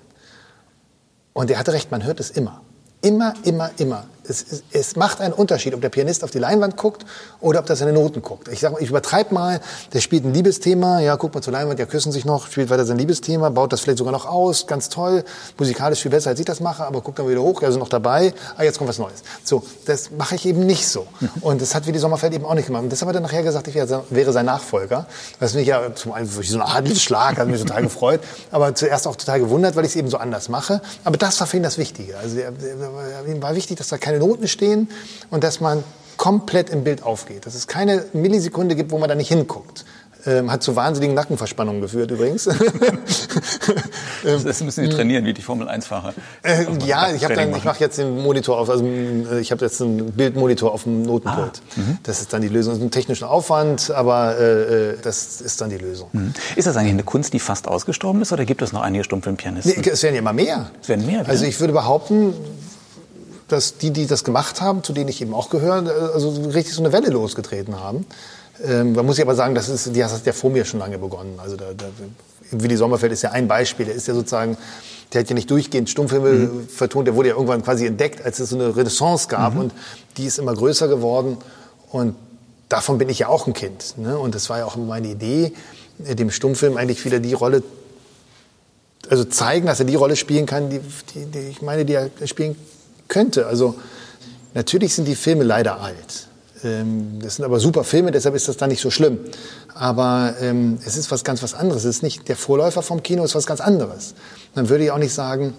Und er hatte recht, man hört es immer. Immer, immer, immer es, es, macht einen Unterschied, ob der Pianist auf die Leinwand guckt oder ob er seine Noten guckt. Ich sag mal, ich übertreibe mal, der spielt ein Liebesthema, ja, guck mal zur Leinwand, ja, küssen sich noch, spielt weiter sein Liebesthema, baut das vielleicht sogar noch aus, ganz toll, musikalisch viel besser, als ich das mache, aber guckt dann wieder hoch, ja, sind noch dabei, ah, jetzt kommt was Neues. So, das mache ich eben nicht so. Und das hat Willi Sommerfeld eben auch nicht gemacht. Und deshalb hat er nachher gesagt, ich wäre sein Nachfolger. Was mich ja zum einen durch so einen Schlag hat mich total gefreut, aber zuerst auch total gewundert, weil ich es eben so anders mache. Aber das war für ihn das Wichtige. Also, ihm war wichtig, dass da keine Noten stehen und dass man komplett im Bild aufgeht. Dass es keine Millisekunde gibt, wo man da nicht hinguckt. Ähm, hat zu wahnsinnigen Nackenverspannungen geführt übrigens. das müssen Sie trainieren, wie die Formel-1-Fahrer. Äh, ja, ich, ich mache jetzt den Monitor auf, also äh, ich habe jetzt einen Bildmonitor auf dem Notenpult. Ah, mhm. das ist dann die Lösung. Das ist ein technischer Aufwand, aber äh, äh, das ist dann die Lösung. Mhm. Ist das eigentlich eine Kunst, die fast ausgestorben ist, oder gibt es noch einige Stummfilmpianisten? Nee, es werden ja immer mehr. Es werden mehr. Also ich würde behaupten, dass die, die das gemacht haben, zu denen ich eben auch gehöre, äh, also richtig so eine Welle losgetreten haben. Ähm, man muss ja aber sagen, das ist, die hat ja vor mir schon lange begonnen. Also da, da, Willi Sommerfeld ist ja ein Beispiel. Der ist ja sozusagen, der hat ja nicht durchgehend Stummfilme mhm. vertont. Der wurde ja irgendwann quasi entdeckt, als es so eine Renaissance gab mhm. und die ist immer größer geworden. Und davon bin ich ja auch ein Kind. Ne? Und das war ja auch meine Idee, dem Stummfilm eigentlich wieder die Rolle, also zeigen, dass er die Rolle spielen kann, die, die, die ich meine, die er spielen könnte. Also natürlich sind die Filme leider alt. Ähm, das sind aber super Filme, deshalb ist das dann nicht so schlimm. Aber ähm, es ist was ganz was anderes. Es ist nicht der Vorläufer vom Kino, es ist was ganz anderes. Dann würde ich auch nicht sagen,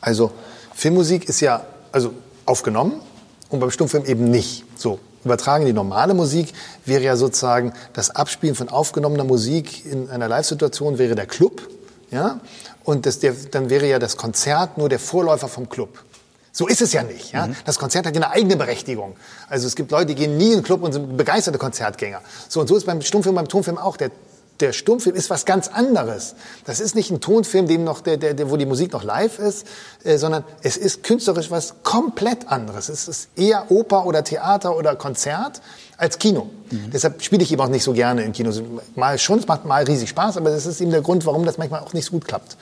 also Filmmusik ist ja also aufgenommen und beim Stummfilm eben nicht. So übertragen die normale Musik wäre ja sozusagen das Abspielen von aufgenommener Musik in einer Live-Situation wäre der Club, ja, und das, der, dann wäre ja das Konzert nur der Vorläufer vom Club. So ist es ja nicht. Ja? Mhm. Das Konzert hat ja eine eigene Berechtigung. Also es gibt Leute, die gehen nie in den Club und sind begeisterte Konzertgänger. So und so ist beim Stummfilm, beim Tonfilm auch. Der, der Stummfilm ist was ganz anderes. Das ist nicht ein Tonfilm, dem noch der, der, wo die Musik noch live ist, äh, sondern es ist künstlerisch was komplett anderes. Es ist eher Oper oder Theater oder Konzert als Kino. Mhm. Deshalb spiele ich eben auch nicht so gerne in Kinos. Mal schon, es macht mal riesig Spaß, aber das ist eben der Grund, warum das manchmal auch nicht so gut klappt.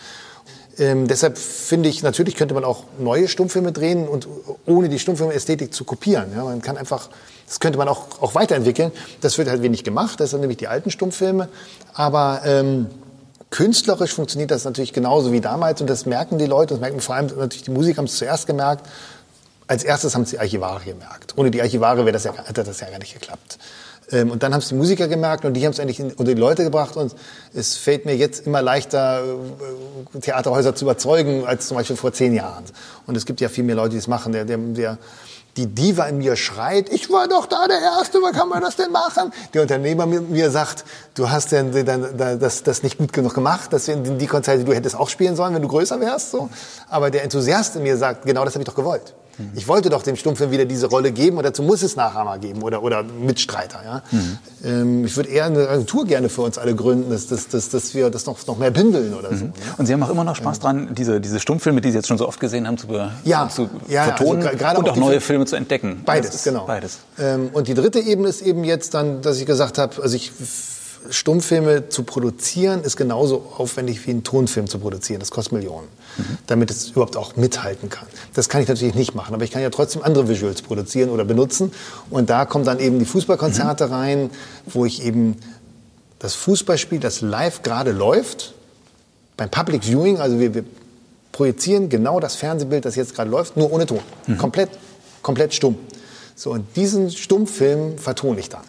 Ähm, deshalb finde ich, natürlich könnte man auch neue Stummfilme drehen und ohne die Stummfilmästhetik zu kopieren. Ja, man kann einfach, das könnte man auch, auch weiterentwickeln. Das wird halt wenig gemacht, das sind nämlich die alten Stummfilme. Aber ähm, künstlerisch funktioniert das natürlich genauso wie damals und das merken die Leute, das merken vor allem natürlich die Musiker haben es zuerst gemerkt. Als erstes haben es die Archivare gemerkt. Ohne die Archivare wäre das ja, hätte das ja gar nicht geklappt. Ähm, und dann haben es die Musiker gemerkt und die haben es eigentlich unter die Leute gebracht. Und es fällt mir jetzt immer leichter, äh, Theaterhäuser zu überzeugen, als zum Beispiel vor zehn Jahren. Und es gibt ja viel mehr Leute, die es machen. Der, der, der, die Diva in mir schreit, ich war doch da der Erste, wie kann man das denn machen? Der Unternehmer mir sagt, du hast denn das, das nicht gut genug gemacht, dass die Konzerte, du hättest auch spielen sollen, wenn du größer wärst. So. Aber der Enthusiast in mir sagt, genau das habe ich doch gewollt. Mhm. Ich wollte doch dem Stummfilm wieder diese Rolle geben und dazu muss es Nachahmer geben oder, oder Mitstreiter. Ja? Mhm. Ähm, ich würde eher eine Agentur gerne für uns alle gründen, dass, dass, dass, dass wir das noch, noch mehr bündeln oder so. Mhm. Ja? Und Sie haben auch immer noch Spaß dran, diese, diese Stummfilme, die Sie jetzt schon so oft gesehen haben, zu, ja. zu ja, vertonen also und auch, auch neue Filme zu entdecken. Beides, genau. Beides. Ähm, und die dritte Ebene ist eben jetzt dann, dass ich gesagt habe, also ich Stummfilme zu produzieren ist genauso aufwendig wie einen Tonfilm zu produzieren. Das kostet Millionen, mhm. damit es überhaupt auch mithalten kann. Das kann ich natürlich nicht machen, aber ich kann ja trotzdem andere Visuals produzieren oder benutzen. Und da kommen dann eben die Fußballkonzerte mhm. rein, wo ich eben das Fußballspiel, das live gerade läuft, beim Public Viewing, also wir, wir projizieren genau das Fernsehbild, das jetzt gerade läuft, nur ohne Ton. Mhm. Komplett, komplett stumm. So, und diesen Stummfilm vertone ich dann.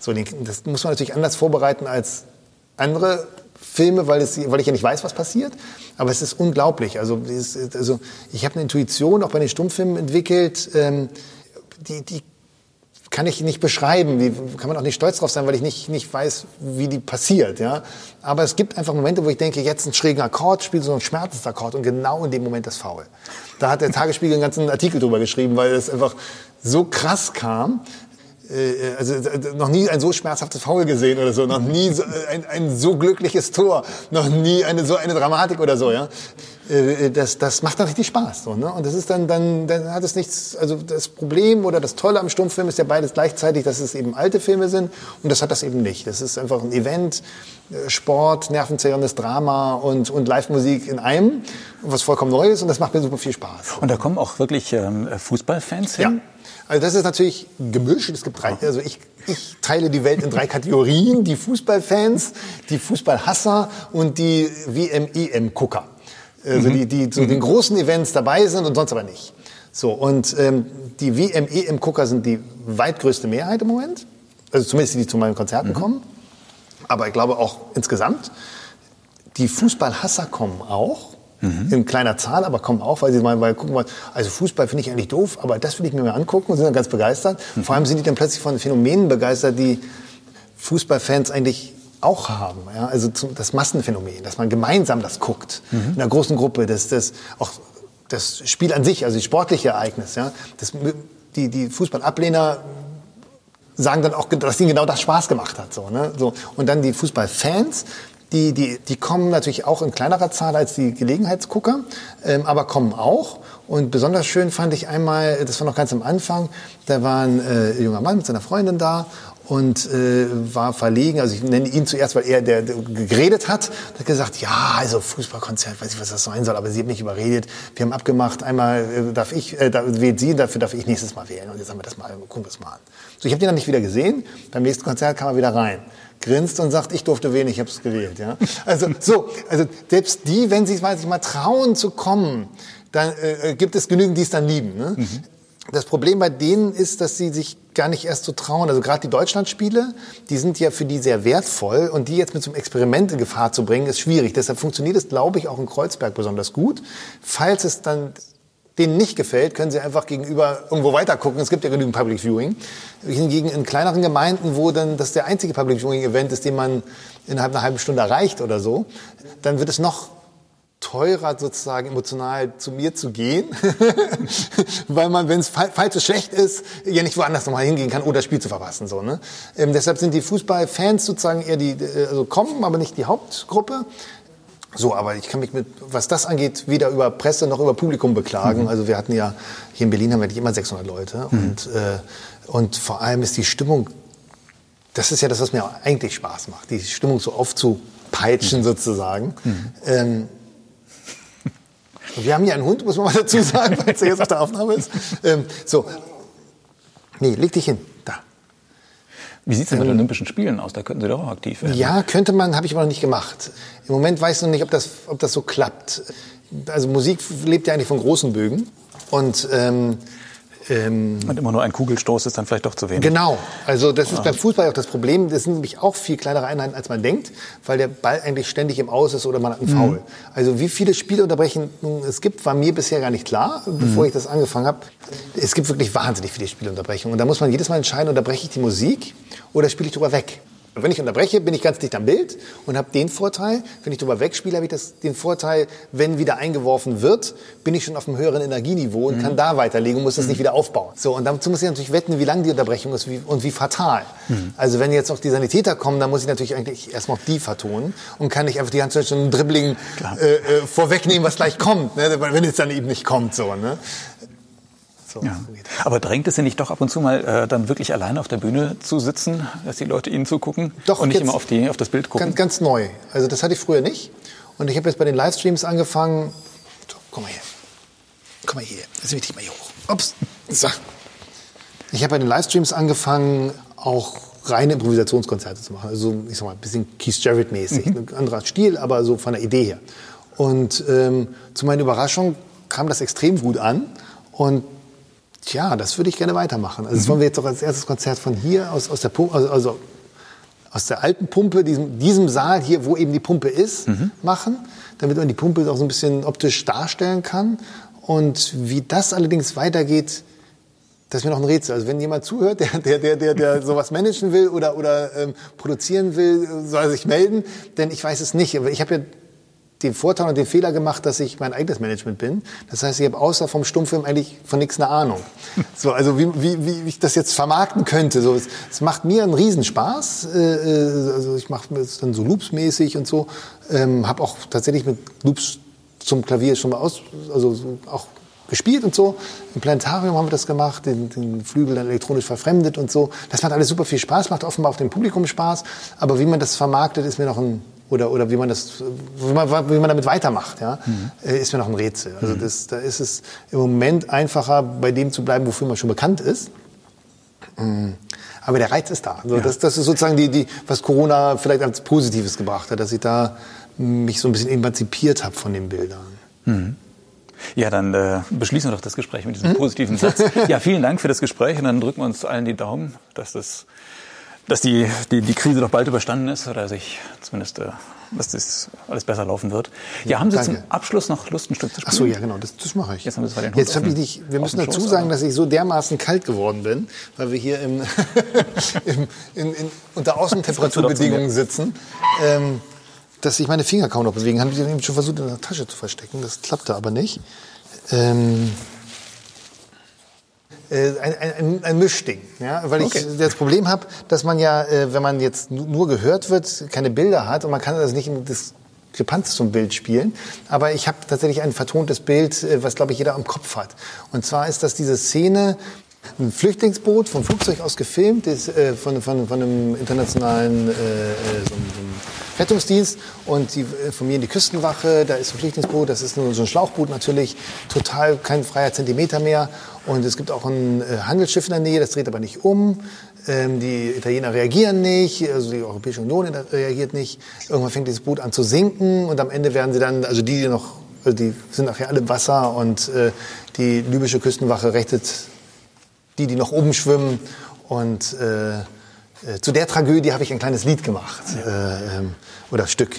So, das muss man natürlich anders vorbereiten als andere Filme, weil, es, weil ich ja nicht weiß, was passiert. Aber es ist unglaublich. Also, ist, also ich habe eine Intuition auch bei den Stummfilmen entwickelt, ähm, die, die kann ich nicht beschreiben, die kann man auch nicht stolz drauf sein, weil ich nicht, nicht weiß, wie die passiert. Ja? Aber es gibt einfach Momente, wo ich denke, jetzt ein schrägen Akkord, spielt so einen Schmerzensakkord und genau in dem Moment das Faul. Da hat der Tagesspiegel einen ganzen Artikel drüber geschrieben, weil es einfach so krass kam, also äh, noch nie ein so schmerzhaftes Foul gesehen oder so, noch nie so, äh, ein, ein so glückliches Tor, noch nie eine so eine Dramatik oder so, ja. Das, das macht dann richtig Spaß, so, ne? Und das ist dann, dann, dann hat es nichts, also das Problem oder das Tolle am Stummfilm ist ja beides gleichzeitig, dass es eben alte Filme sind und das hat das eben nicht. Das ist einfach ein Event, Sport, nervenzerrendes Drama und, und Live-Musik in einem, was vollkommen neu ist und das macht mir super viel Spaß. Und da kommen auch wirklich ähm, Fußballfans hin? Ja. Also das ist natürlich gemischt. Es gibt drei, also ich, ich teile die Welt in drei Kategorien. Die Fußballfans, die Fußballhasser und die WM-EM-Gucker. Also mhm. die, die zu den großen Events dabei sind und sonst aber nicht. So, und ähm, die WM-EM-Gucker sind die weitgrößte Mehrheit im Moment. Also zumindest die, die zu meinen Konzerten mhm. kommen. Aber ich glaube auch insgesamt. Die Fußballhasser kommen auch. Mhm. In kleiner Zahl, aber kommen auch, weil sie mal weil gucken, also Fußball finde ich eigentlich doof, aber das will ich mir mal angucken und sind dann ganz begeistert. Mhm. Vor allem sind die dann plötzlich von Phänomenen begeistert, die Fußballfans eigentlich auch haben. Ja? Also das Massenphänomen, dass man gemeinsam das guckt, mhm. in einer großen Gruppe, das, das, auch das Spiel an sich, also die sportliche Ereignis. Ja? Das, die, die Fußballablehner sagen dann auch, dass ihnen genau das Spaß gemacht hat. So, ne? so. Und dann die Fußballfans, die, die, die kommen natürlich auch in kleinerer Zahl als die Gelegenheitsgucker, ähm, aber kommen auch. Und besonders schön fand ich einmal, das war noch ganz am Anfang, da war ein äh, junger Mann mit seiner Freundin da und äh, war verlegen. Also ich nenne ihn zuerst, weil er der, der geredet hat. Hat gesagt, ja, also Fußballkonzert, weiß ich, was das sein soll, aber sie hat mich überredet. Wir haben abgemacht, einmal äh, darf ich, äh, wählt sie, dafür darf ich nächstes Mal wählen. Und jetzt haben wir das mal, gucken wir es mal an. So, ich habe den dann nicht wieder gesehen. Beim nächsten Konzert kam er wieder rein grinst und sagt, ich durfte wählen, ich habe es gewählt. Ja? Also so, also selbst die, wenn sie sich mal trauen zu kommen, dann äh, gibt es genügend, die es dann lieben. Ne? Mhm. Das Problem bei denen ist, dass sie sich gar nicht erst so trauen. Also gerade die Deutschlandspiele, die sind ja für die sehr wertvoll und die jetzt mit so einem Experiment in Gefahr zu bringen, ist schwierig. Deshalb funktioniert es, glaube ich, auch in Kreuzberg besonders gut. Falls es dann denen nicht gefällt, können sie einfach gegenüber irgendwo weiter gucken. Es gibt ja genügend Public Viewing. Hingegen in kleineren Gemeinden, wo dann das der einzige Public Viewing Event ist, den man innerhalb einer halben Stunde erreicht oder so, dann wird es noch teurer sozusagen emotional zu mir zu gehen, weil man, wenn es falls es schlecht ist, ja nicht woanders nochmal hingehen kann oder das Spiel zu verpassen. So, ne? Ähm, deshalb sind die Fußballfans sozusagen eher die, äh, also kommen, aber nicht die Hauptgruppe. So, aber ich kann mich mit, was das angeht, weder über Presse noch über Publikum beklagen. Mhm. Also wir hatten ja, hier in Berlin haben wir nicht immer 600 Leute. Mhm. Und, äh, und vor allem ist die Stimmung, das ist ja das, was mir eigentlich Spaß macht, die Stimmung so aufzupeitschen mhm. sozusagen. Mhm. Ähm, wir haben hier einen Hund, muss man mal dazu sagen, weil es jetzt auf der Aufnahme ist. Ähm, so. Nee, leg dich hin. Da. Wie sieht es denn mit den Olympischen Spielen aus? Da könnten Sie doch auch aktiv werden. Ja, könnte man, habe ich aber noch nicht gemacht. Im Moment weiß ich noch nicht, ob das, ob das so klappt. Also Musik lebt ja eigentlich von großen Bögen. Und ähm, ähm, und immer nur ein Kugelstoß ist dann vielleicht doch zu wenig. Genau. Also das ist beim Fußball auch das Problem. Das sind nämlich auch viel kleinere Einheiten, als man denkt, weil der Ball eigentlich ständig im Aus ist oder man hat einen Foul. Mhm. Also wie viele Spielunterbrechungen es gibt, war mir bisher gar nicht klar, bevor mhm. ich das angefangen habe. Es gibt wirklich wahnsinnig viele Spielunterbrechungen. Und da muss man jedes Mal entscheiden, unterbreche ich die Musik oder spiele ich drüber weg. Und wenn ich unterbreche, bin ich ganz dicht am Bild und habe den Vorteil, wenn ich drüber wegspiele, habe ich das, den Vorteil, wenn wieder eingeworfen wird, bin ich schon auf einem höheren Energieniveau und mhm. kann da weiterlegen und muss das mhm. nicht wieder aufbauen. So, und dazu muss ich natürlich wetten, wie lang die Unterbrechung ist wie, und wie fatal. Mhm. Also wenn jetzt noch die Sanitäter kommen, dann muss ich natürlich eigentlich erstmal auch die vertonen und kann nicht einfach die ganze Zeit schon ein Dribbling äh, äh, vorwegnehmen, was gleich kommt, ne? wenn es dann eben nicht kommt. So, ne? So, ja. Aber drängt es Sie nicht doch ab und zu mal äh, dann wirklich alleine auf der Bühne zu sitzen, dass die Leute Ihnen zugucken doch, und nicht immer auf, die, auf das Bild gucken? Ganz, ganz neu. Also das hatte ich früher nicht. Und ich habe jetzt bei den Livestreams angefangen. So, komm mal her. Komm mal hier. Jetzt will ich dich mal hier hoch. Ups. So. Ich habe bei den Livestreams angefangen, auch reine Improvisationskonzerte zu machen. Also ich sag mal, ein bisschen Keith Jarrett-mäßig. Mhm. Ein anderer Stil, aber so von der Idee her. Und ähm, zu meiner Überraschung kam das extrem gut an. Und Tja, das würde ich gerne weitermachen. Also das mhm. wollen wir jetzt auch als erstes Konzert von hier aus, aus der Pumpe, also, also aus der alten Pumpe, diesem, diesem Saal hier, wo eben die Pumpe ist, mhm. machen, damit man die Pumpe auch so ein bisschen optisch darstellen kann. Und wie das allerdings weitergeht, das ist mir noch ein Rätsel. Also wenn jemand zuhört, der, der, der, der, der sowas managen will oder, oder ähm, produzieren will, soll er sich melden, denn ich weiß es nicht. Aber ich habe ja den Vorteil und den Fehler gemacht, dass ich mein eigenes Management bin. Das heißt, ich habe außer vom Stummfilm eigentlich von nichts eine Ahnung. So, also wie, wie, wie ich das jetzt vermarkten könnte. So, es, es macht mir einen Riesenspaß. Äh, äh also ich mache es dann so Loops-mäßig und so. Ähm, habe auch tatsächlich mit Loops zum Klavier schon mal aus, also so auch gespielt und so. Im Planetarium haben wir das gemacht, den, den, Flügel dann elektronisch verfremdet und so. Das macht alles super viel Spaß, macht offenbar auch dem Publikum Spaß. Aber wie man das vermarktet, ist mir noch ein oder, oder wie man das, wie man, wie man damit weitermacht, ja, mhm. Äh, ist mir noch ein Rätsel. Also mhm. das, da ist es im Moment einfacher, bei dem zu bleiben, wofür man schon bekannt ist. Mm. Aber der Reiz ist da. Also ja. das, das ist sozusagen die, die, was Corona vielleicht als Positives gebracht hat, dass ich da mich so ein bisschen emanzipiert habe von den Bildern. Mhm. Ja, dann äh, beschließen wir doch das Gespräch mit diesem mhm. positiven Satz. Ja, vielen Dank für das Gespräch und dann drücken wir uns allen die Daumen, dass das dass die, die, die Krise doch bald überstanden ist oder sich zumindest, äh, dass das alles besser laufen wird. Ja, ja haben Sie danke. zum Abschluss noch Lust, ein Stück zu spielen? Ach so, ja, genau, das, das mache ich. Jetzt haben den Jetzt habe ich nicht, wir müssen dazu Schoß, sagen, dass ich so dermaßen kalt geworden bin, weil wir hier im, im, in, in, unter Außentemperaturbedingungen sitzen. Ähm, dass ich meine Finger kaum noch bewegen. Haben die eben schon versucht, in der Tasche zu verstecken. Das klappte aber nicht. Ähm, äh, ein, ein, ein Mischding, ja, weil okay. ich das Problem habe, dass man ja, äh, wenn man jetzt nur gehört wird, keine Bilder hat und man kann das nicht in Diskrepanz zum Bild spielen. Aber ich habe tatsächlich ein vertontes Bild, äh, was glaube ich jeder am Kopf hat. Und zwar ist das diese Szene, ein Flüchtlingsboot vom Flugzeug aus gefilmt, ist, äh, von, von, von einem internationalen äh, so, so Rettungsdienst und die informieren die Küstenwache, da ist ein Flüchtlingsboot, das ist nur so ein Schlauchboot natürlich, total kein freier Zentimeter mehr. Und es gibt auch ein äh, Handelsschiff in der Nähe, das dreht aber nicht um. Ähm, die Italiener reagieren nicht, also die Europäische Union reagiert nicht. Irgendwann fängt dieses Boot an zu sinken und am Ende werden sie dann, also die, die noch, also die sind nachher alle im Wasser und äh, die libysche Küstenwache rettet die, die noch oben schwimmen und äh, äh, zu der Tragödie habe ich ein kleines Lied gemacht äh, ähm, oder Stück.